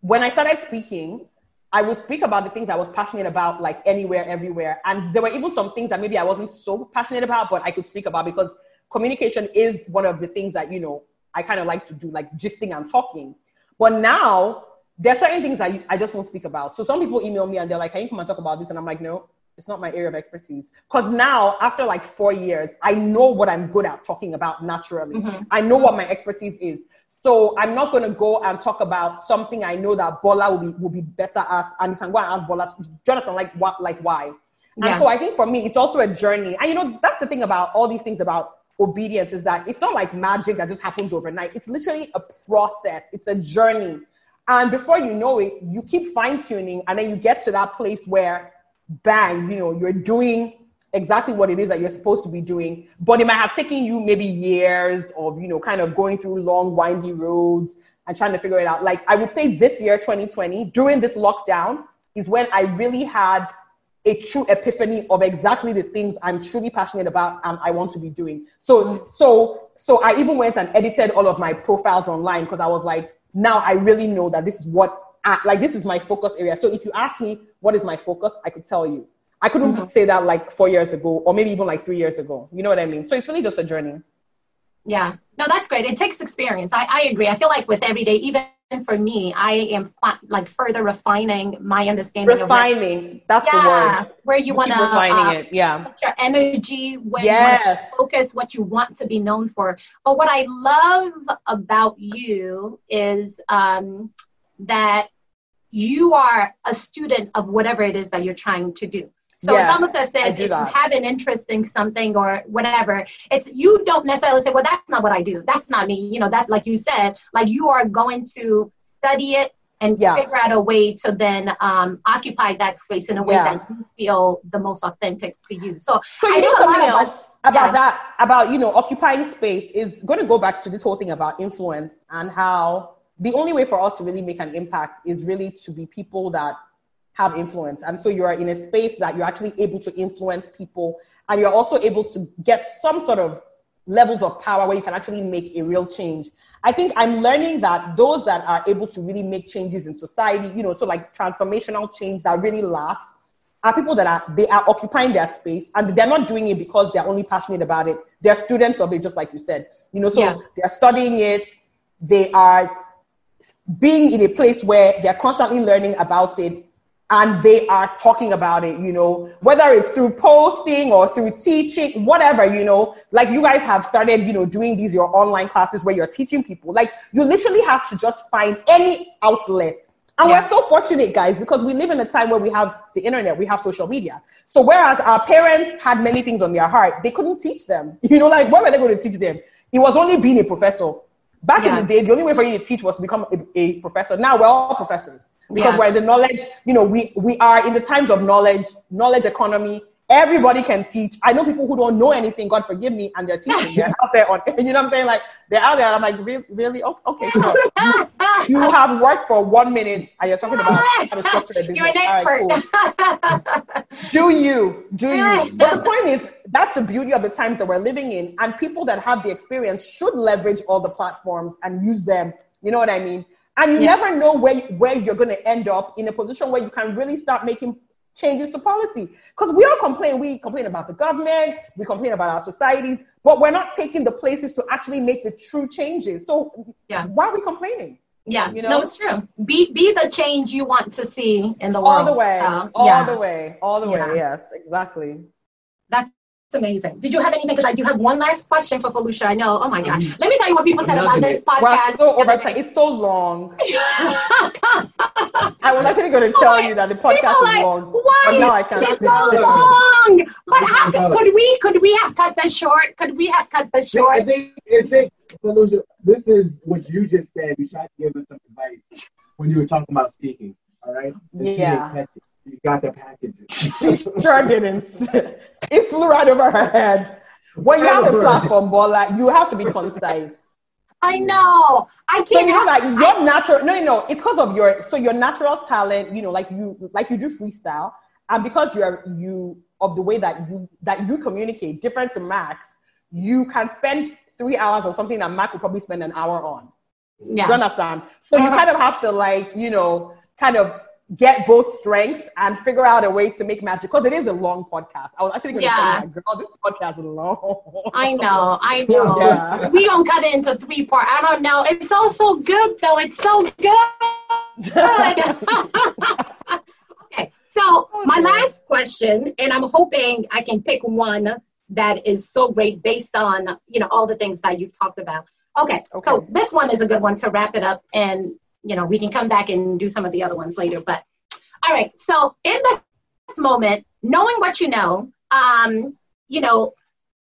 when I started speaking, I would speak about the things I was passionate about, like anywhere, everywhere. And there were even some things that maybe I wasn't so passionate about, but I could speak about because communication is one of the things that, you know, I kind of like to do, like gisting and talking. But now there are certain things I, I just won't speak about. So some people email me and they're like, can you come and talk about this? And I'm like, no, it's not my area of expertise. Because now, after like four years, I know what I'm good at talking about naturally. Mm-hmm. I know what my expertise is. So I'm not going to go and talk about something I know that Bola will be, will be better at. And you can go and ask Bola, Jonathan, like what, like why? And yeah. so I think for me, it's also a journey. And you know, that's the thing about all these things about obedience is that it's not like magic that just happens overnight. It's literally a process. It's a journey. And before you know it, you keep fine tuning and then you get to that place where bang, you know, you're doing exactly what it is that you're supposed to be doing, but it might have taken you maybe years of, you know, kind of going through long, windy roads and trying to figure it out. Like I would say this year, 2020, during this lockdown, is when I really had a true epiphany of exactly the things I'm truly passionate about and I want to be doing. So, so, so I even went and edited all of my profiles online because I was like, now I really know that this is what, I, like, this is my focus area. So if you ask me what is my focus, I could tell you. I couldn't mm-hmm. say that like four years ago or maybe even like three years ago. You know what I mean? So it's really just a journey. Yeah. No, that's great. It takes experience. I, I agree. I feel like with every day, even for me, I am like further refining my understanding. Refining. That's yeah, the word. Where you want to refining uh, it. Yeah. Put your energy where yes. you focus what you want to be known for. But what I love about you is um, that you are a student of whatever it is that you're trying to do. So yeah, it's almost as if if that. you have an interest in something or whatever, it's you don't necessarily say, well, that's not what I do. That's not me. You know, that like you said, like you are going to study it and yeah. figure out a way to then um, occupy that space in a way yeah. that you feel the most authentic to you. So, so you I know something else us, about yeah. that, about you know occupying space is going to go back to this whole thing about influence and how the only way for us to really make an impact is really to be people that have influence. And so you are in a space that you're actually able to influence people and you're also able to get some sort of levels of power where you can actually make a real change. I think I'm learning that those that are able to really make changes in society, you know, so like transformational change that really lasts are people that are they are occupying their space and they're not doing it because they're only passionate about it. They're students of it, just like you said. You know, so yeah. they're studying it, they are being in a place where they're constantly learning about it and they are talking about it, you know, whether it's through posting or through teaching, whatever, you know, like you guys have started, you know, doing these your online classes where you're teaching people. Like you literally have to just find any outlet. And yeah. we're so fortunate, guys, because we live in a time where we have the internet, we have social media. So whereas our parents had many things on their heart, they couldn't teach them. You know, like what were they going to teach them? It was only being a professor. Back yeah. in the day, the only way for you to teach was to become a, a professor. Now we're all professors because yeah. we're in the knowledge, you know, we, we are in the times of knowledge, knowledge economy. Everybody can teach. I know people who don't know anything, God forgive me, and they're teaching. They're out there on, you know what I'm saying? Like, they're out there. I'm like, really? really? Okay, sure. you have worked for one minute and you're talking about how to structure a business. You're an expert. Right, cool. do you. Do you. But the point is, that's the beauty of the times that we're living in. And people that have the experience should leverage all the platforms and use them. You know what I mean? And you yeah. never know where, where you're going to end up in a position where you can really start making changes to policy. Because we all complain. We complain about the government, we complain about our societies, but we're not taking the places to actually make the true changes. So yeah. why are we complaining? Yeah, you know? no, it's true. Be be the change you want to see in the all world. All the way, uh, all yeah. the way, all the yeah. way. Yes, exactly. That's amazing. Did you have anything? Because I do have one last question for Foluso. I know. Oh my God. Let me tell you what people said about this podcast. so over time. It's so long. I was actually going to tell you that the podcast is like, long. Why but now I can't it's so long? But how to, could we could we have cut this short? Could we have cut this short? I think I think Foluso, this is what you just said. You tried to give us some advice when you were talking about speaking. All right. And yeah. You got the package. she sure didn't. It flew right over her head. When you have a platform, Bola, you have to be concise. I know. I can't. So you know, like your I, natural. No, no, it's because of your. So your natural talent. You know, like you, like you do freestyle, and because you're you of the way that you that you communicate, different to Max, you can spend three hours on something that Max will probably spend an hour on. Yeah. Do you understand? So uh-huh. you kind of have to like, you know, kind of get both strengths and figure out a way to make magic because it is a long podcast. I was actually going to yeah. tell you, girl, this podcast is long. I know, I know. Yeah. We don't cut it into three part. I don't know. It's all so good though. It's so good. okay, so my last question, and I'm hoping I can pick one that is so great based on you know all the things that you've talked about. Okay, okay, so this one is a good one to wrap it up and you know, we can come back and do some of the other ones later. But all right, so in this moment, knowing what you know, um, you know,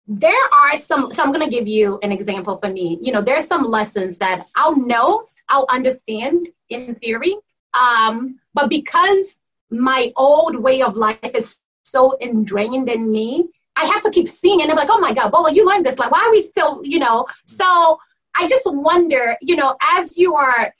there are some. So I'm going to give you an example for me. You know, there are some lessons that I'll know, I'll understand in theory, um, but because my old way of life is so ingrained in me, I have to keep seeing it. I'm like, oh my God, Bola, you learned this. Like, why are we still, you know? So I just wonder, you know, as you are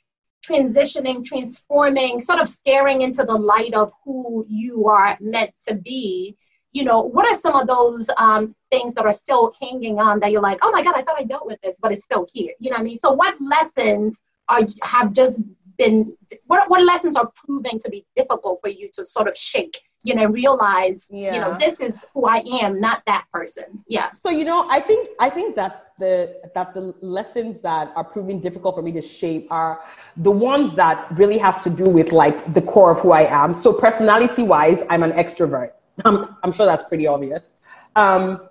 transitioning, transforming, sort of staring into the light of who you are meant to be, you know, what are some of those um, things that are still hanging on that you're like, oh my God, I thought I dealt with this, but it's still here. You know what I mean? So what lessons are have just been what what lessons are proving to be difficult for you to sort of shake you know realize yeah. you know this is who i am not that person. Yeah. So you know i think i think that the that the lessons that are proving difficult for me to shape are the ones that really have to do with like the core of who i am. So personality wise i'm an extrovert. I'm, I'm sure that's pretty obvious. Um,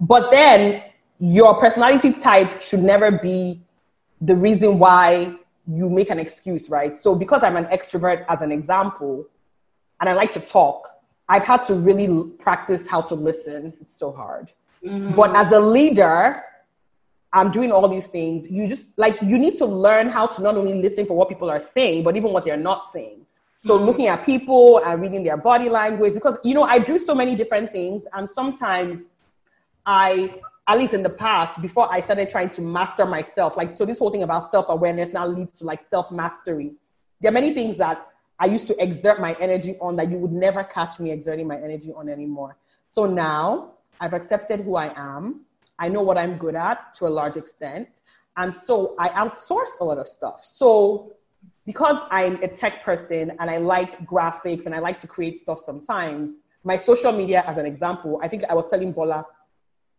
but then your personality type should never be the reason why you make an excuse right? So because i'm an extrovert as an example and i like to talk I've had to really practice how to listen. It's so hard. Mm-hmm. But as a leader, I'm doing all these things. You just like you need to learn how to not only listen for what people are saying, but even what they're not saying. So mm-hmm. looking at people and reading their body language, because you know, I do so many different things, and sometimes I at least in the past, before I started trying to master myself, like so this whole thing about self-awareness now leads to like self-mastery. There are many things that I used to exert my energy on that you would never catch me exerting my energy on anymore. So now I've accepted who I am. I know what I'm good at to a large extent. And so I outsource a lot of stuff. So because I'm a tech person and I like graphics and I like to create stuff sometimes, my social media, as an example, I think I was telling Bola,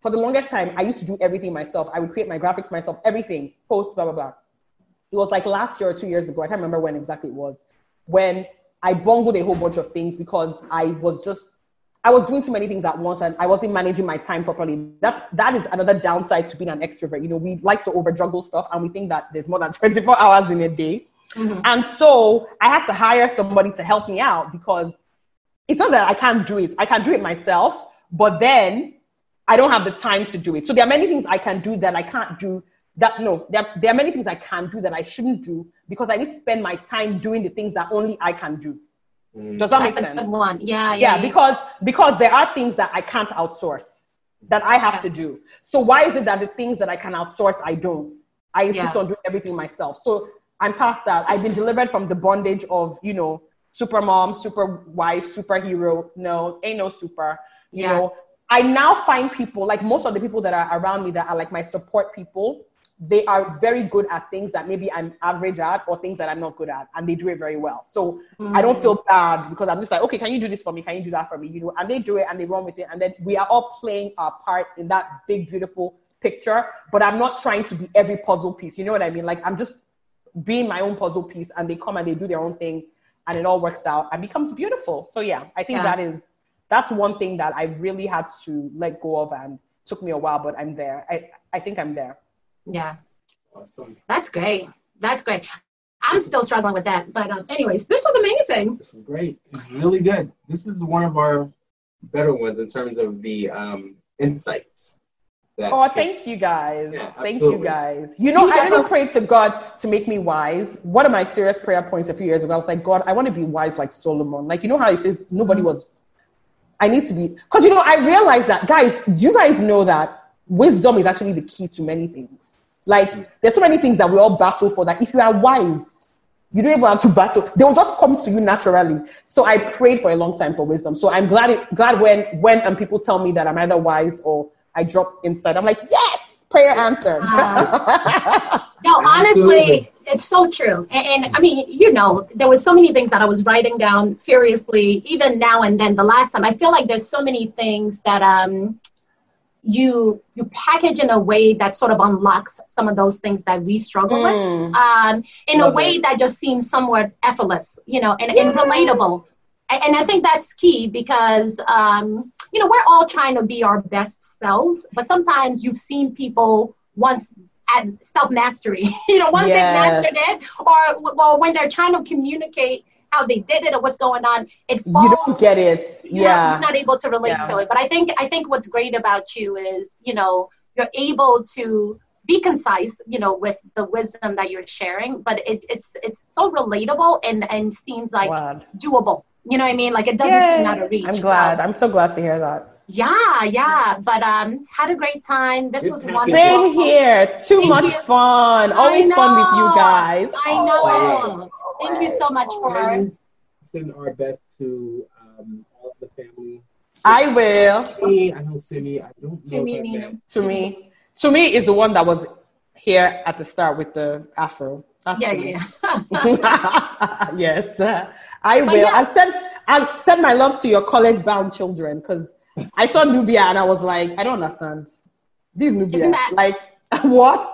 for the longest time, I used to do everything myself. I would create my graphics myself, everything, post, blah, blah, blah. it was like last year or two years ago. I can't remember when exactly it was. When I bungled a whole bunch of things because I was just I was doing too many things at once and I wasn't managing my time properly. That's that is another downside to being an extrovert. You know, we like to over juggle stuff and we think that there's more than 24 hours in a day. Mm-hmm. And so I had to hire somebody to help me out because it's not that I can't do it. I can do it myself, but then I don't have the time to do it. So there are many things I can do that I can't do that no, there, there are many things I can do that I shouldn't do because I need to spend my time doing the things that only I can do. Mm. Does that That's make sense? Good one. Yeah, yeah, yeah, because because there are things that I can't outsource that I have yeah. to do. So why is it that the things that I can outsource I don't? I insist yeah. on doing everything myself. So I'm past that. I've been delivered from the bondage of, you know, super mom, super wife, superhero. No, ain't no super. You yeah. know, I now find people like most of the people that are around me that are like my support people they are very good at things that maybe I'm average at or things that I'm not good at, and they do it very well. So mm. I don't feel bad because I'm just like, okay, can you do this for me? Can you do that for me? You know, and they do it and they run with it, and then we are all playing our part in that big, beautiful picture. But I'm not trying to be every puzzle piece. You know what I mean? Like I'm just being my own puzzle piece, and they come and they do their own thing, and it all works out and becomes beautiful. So yeah, I think yeah. that is that's one thing that I really had to let go of and took me a while, but I'm there. I I think I'm there. Yeah. Awesome. That's great. That's great. I'm still struggling with that. But um, anyways, this was amazing. This is great. It's really good. This is one of our better ones in terms of the um, insights. oh, thank you guys. Yeah, thank you guys. You know, I really prayed to God to make me wise. One of my serious prayer points a few years ago, I was like, God, I want to be wise like Solomon. Like, you know how he says nobody was. I need to be. Because, you know, I realized that, guys, do you guys know that wisdom is actually the key to many things? Like, there's so many things that we all battle for that if you are wise, you don't even have to battle. They will just come to you naturally. So I prayed for a long time for wisdom. So I'm glad it, glad when when um, people tell me that I'm either wise or I drop inside. I'm like, yes, prayer answered. Uh, no, honestly, it's so true. And, and, I mean, you know, there was so many things that I was writing down furiously, even now and then. The last time, I feel like there's so many things that um you you package in a way that sort of unlocks some of those things that we struggle mm. with um, in Love a way it. that just seems somewhat effortless you know and, yeah. and relatable and i think that's key because um, you know we're all trying to be our best selves but sometimes you've seen people once at self mastery you know once yes. they've mastered it or well when they're trying to communicate how they did it or what's going on. It falls, you don't get it. Yeah, you're not able to relate yeah. to it. But I think I think what's great about you is you know you're able to be concise, you know, with the wisdom that you're sharing. But it, it's it's so relatable and and seems like glad. doable. You know what I mean? Like it doesn't Yay. seem out of reach. I'm glad. So. I'm so glad to hear that. Yeah, yeah. But um had a great time. This was wonderful. Same here. Too Thank much you. fun. Always fun with you guys. I know. Always. Thank you so much for send, send our best to um, all of the family. I will. Simi, I know Simi. I don't know. To me, to me, to me is the one that was here at the start with the afro. That's yeah, yeah. yes, I will. Yeah. I send I send my love to your college bound children because I saw Nubia and I was like, I don't understand. This Nubia, that- like what?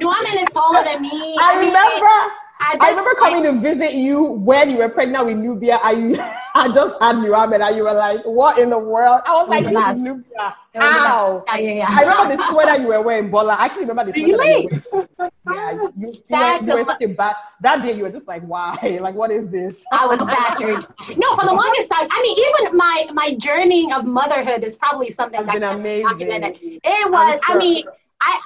Nuamen is taller than me. I, I remember. I remember coming to visit you when you were pregnant with Nubia. I, I just had Muhammad and you were like, what in the world? I was like, Nubia. How? Yeah, yeah, yeah. I remember the sweater you were wearing, Bola. I actually remember the sweater really? you were wearing. Yeah, you, you, were, you were such a bad, that day you were just like, why? Like, what is this? I was battered. no, for the longest time. I mean, even my, my journey of motherhood is probably something that documented. It was, I mean, I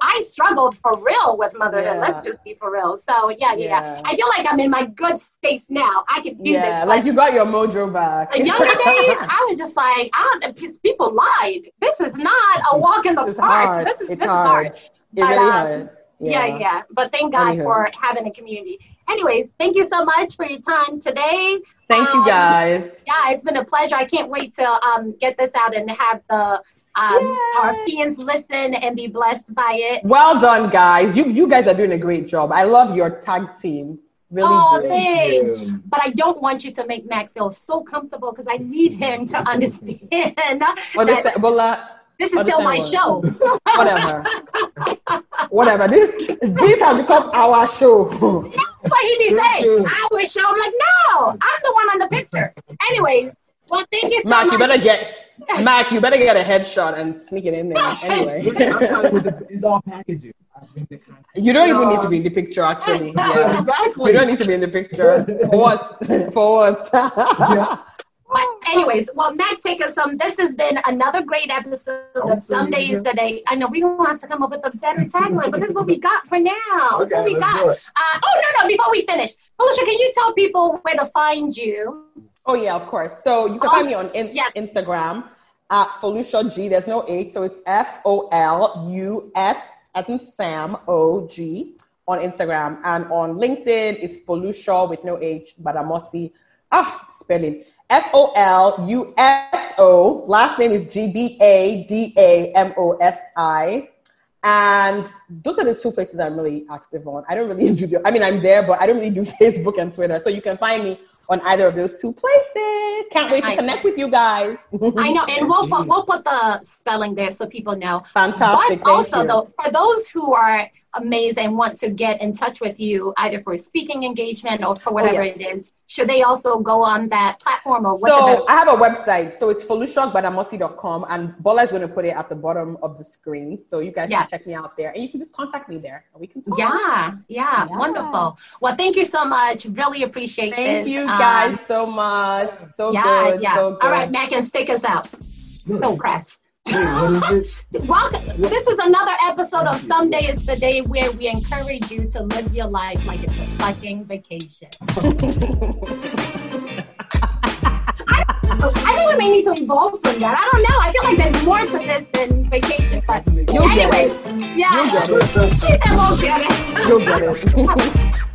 I struggled for real with motherhood. Yeah. Let's just be for real. So yeah, yeah, yeah, I feel like I'm in my good space now. I can do yeah, this. like you got your mojo back. In younger days, I was just like, I don't. People lied. This is not a walk in the it's park. Hard. This is it's this hard. is hard. It's but, really um, hard. Yeah. yeah, yeah. But thank God Anyhow. for having a community. Anyways, thank you so much for your time today. Thank um, you guys. Yeah, it's been a pleasure. I can't wait to um, get this out and have the um, our fans listen and be blessed by it. Well done, guys. You you guys are doing a great job. I love your tag team. Really oh, thanks. But I don't want you to make Mac feel so comfortable because I need him to understand. understand. Well, uh, This is still my show. Whatever. Whatever. This this has become our show. That's what he be saying. Our show. I'm like, no, I'm the one on the picture. Anyways, well, thank you so Mac, much. you better get Mac, you better get a headshot and sneak it in there. Anyway. it's all packaging. You don't even need to be in the picture, actually. Yeah, exactly. You don't need to be in the picture. For what? For what? yeah. But anyways, well, Mac, take us some. This has been another great episode of Some Days Today. I know we don't have to come up with a better tagline, but this is what we got for now. Okay, this is what we got. Uh, oh no, no! Before we finish, Foluso, can you tell people where to find you? Oh yeah, of course. So you can oh, find me on in- yes. Instagram at Foluso G. There's no H, so it's F O L U S as in Sam O G on Instagram and on LinkedIn. It's Foluso with no H, Gbadamosi. Ah, spelling. F O L U S O. Last name is G B A D A M O S I. And those are the two places I'm really active on. I don't really do, I mean, I'm there, but I don't really do Facebook and Twitter. So you can find me on either of those two places. Can't wait to connect with you guys. I know, and we'll put, we'll put the spelling there so people know. Fantastic. But also, though, for those who are amazing want to get in touch with you either for a speaking engagement or for whatever oh, yes. it is, should they also go on that platform or what? So I have a website. So it's folusogbadamosi.com and Bola is going to put it at the bottom of the screen. So you guys yeah. can check me out there and you can just contact me there and we can talk. Yeah, yeah, yeah. wonderful. Well, thank you so much. Really appreciate it. thank this. you guys um, so much. So yeah, good. Yeah. So good. All right, Mac, and stick us out. So pressed. Welcome. This is another episode of Someday is the Day where we encourage you to live your life like it's a fucking vacation. I, think we may need to evolve from that. I don't know. I feel like there's more to this than vacation. But anyways, yeah. She said we'll get it. You'll get it.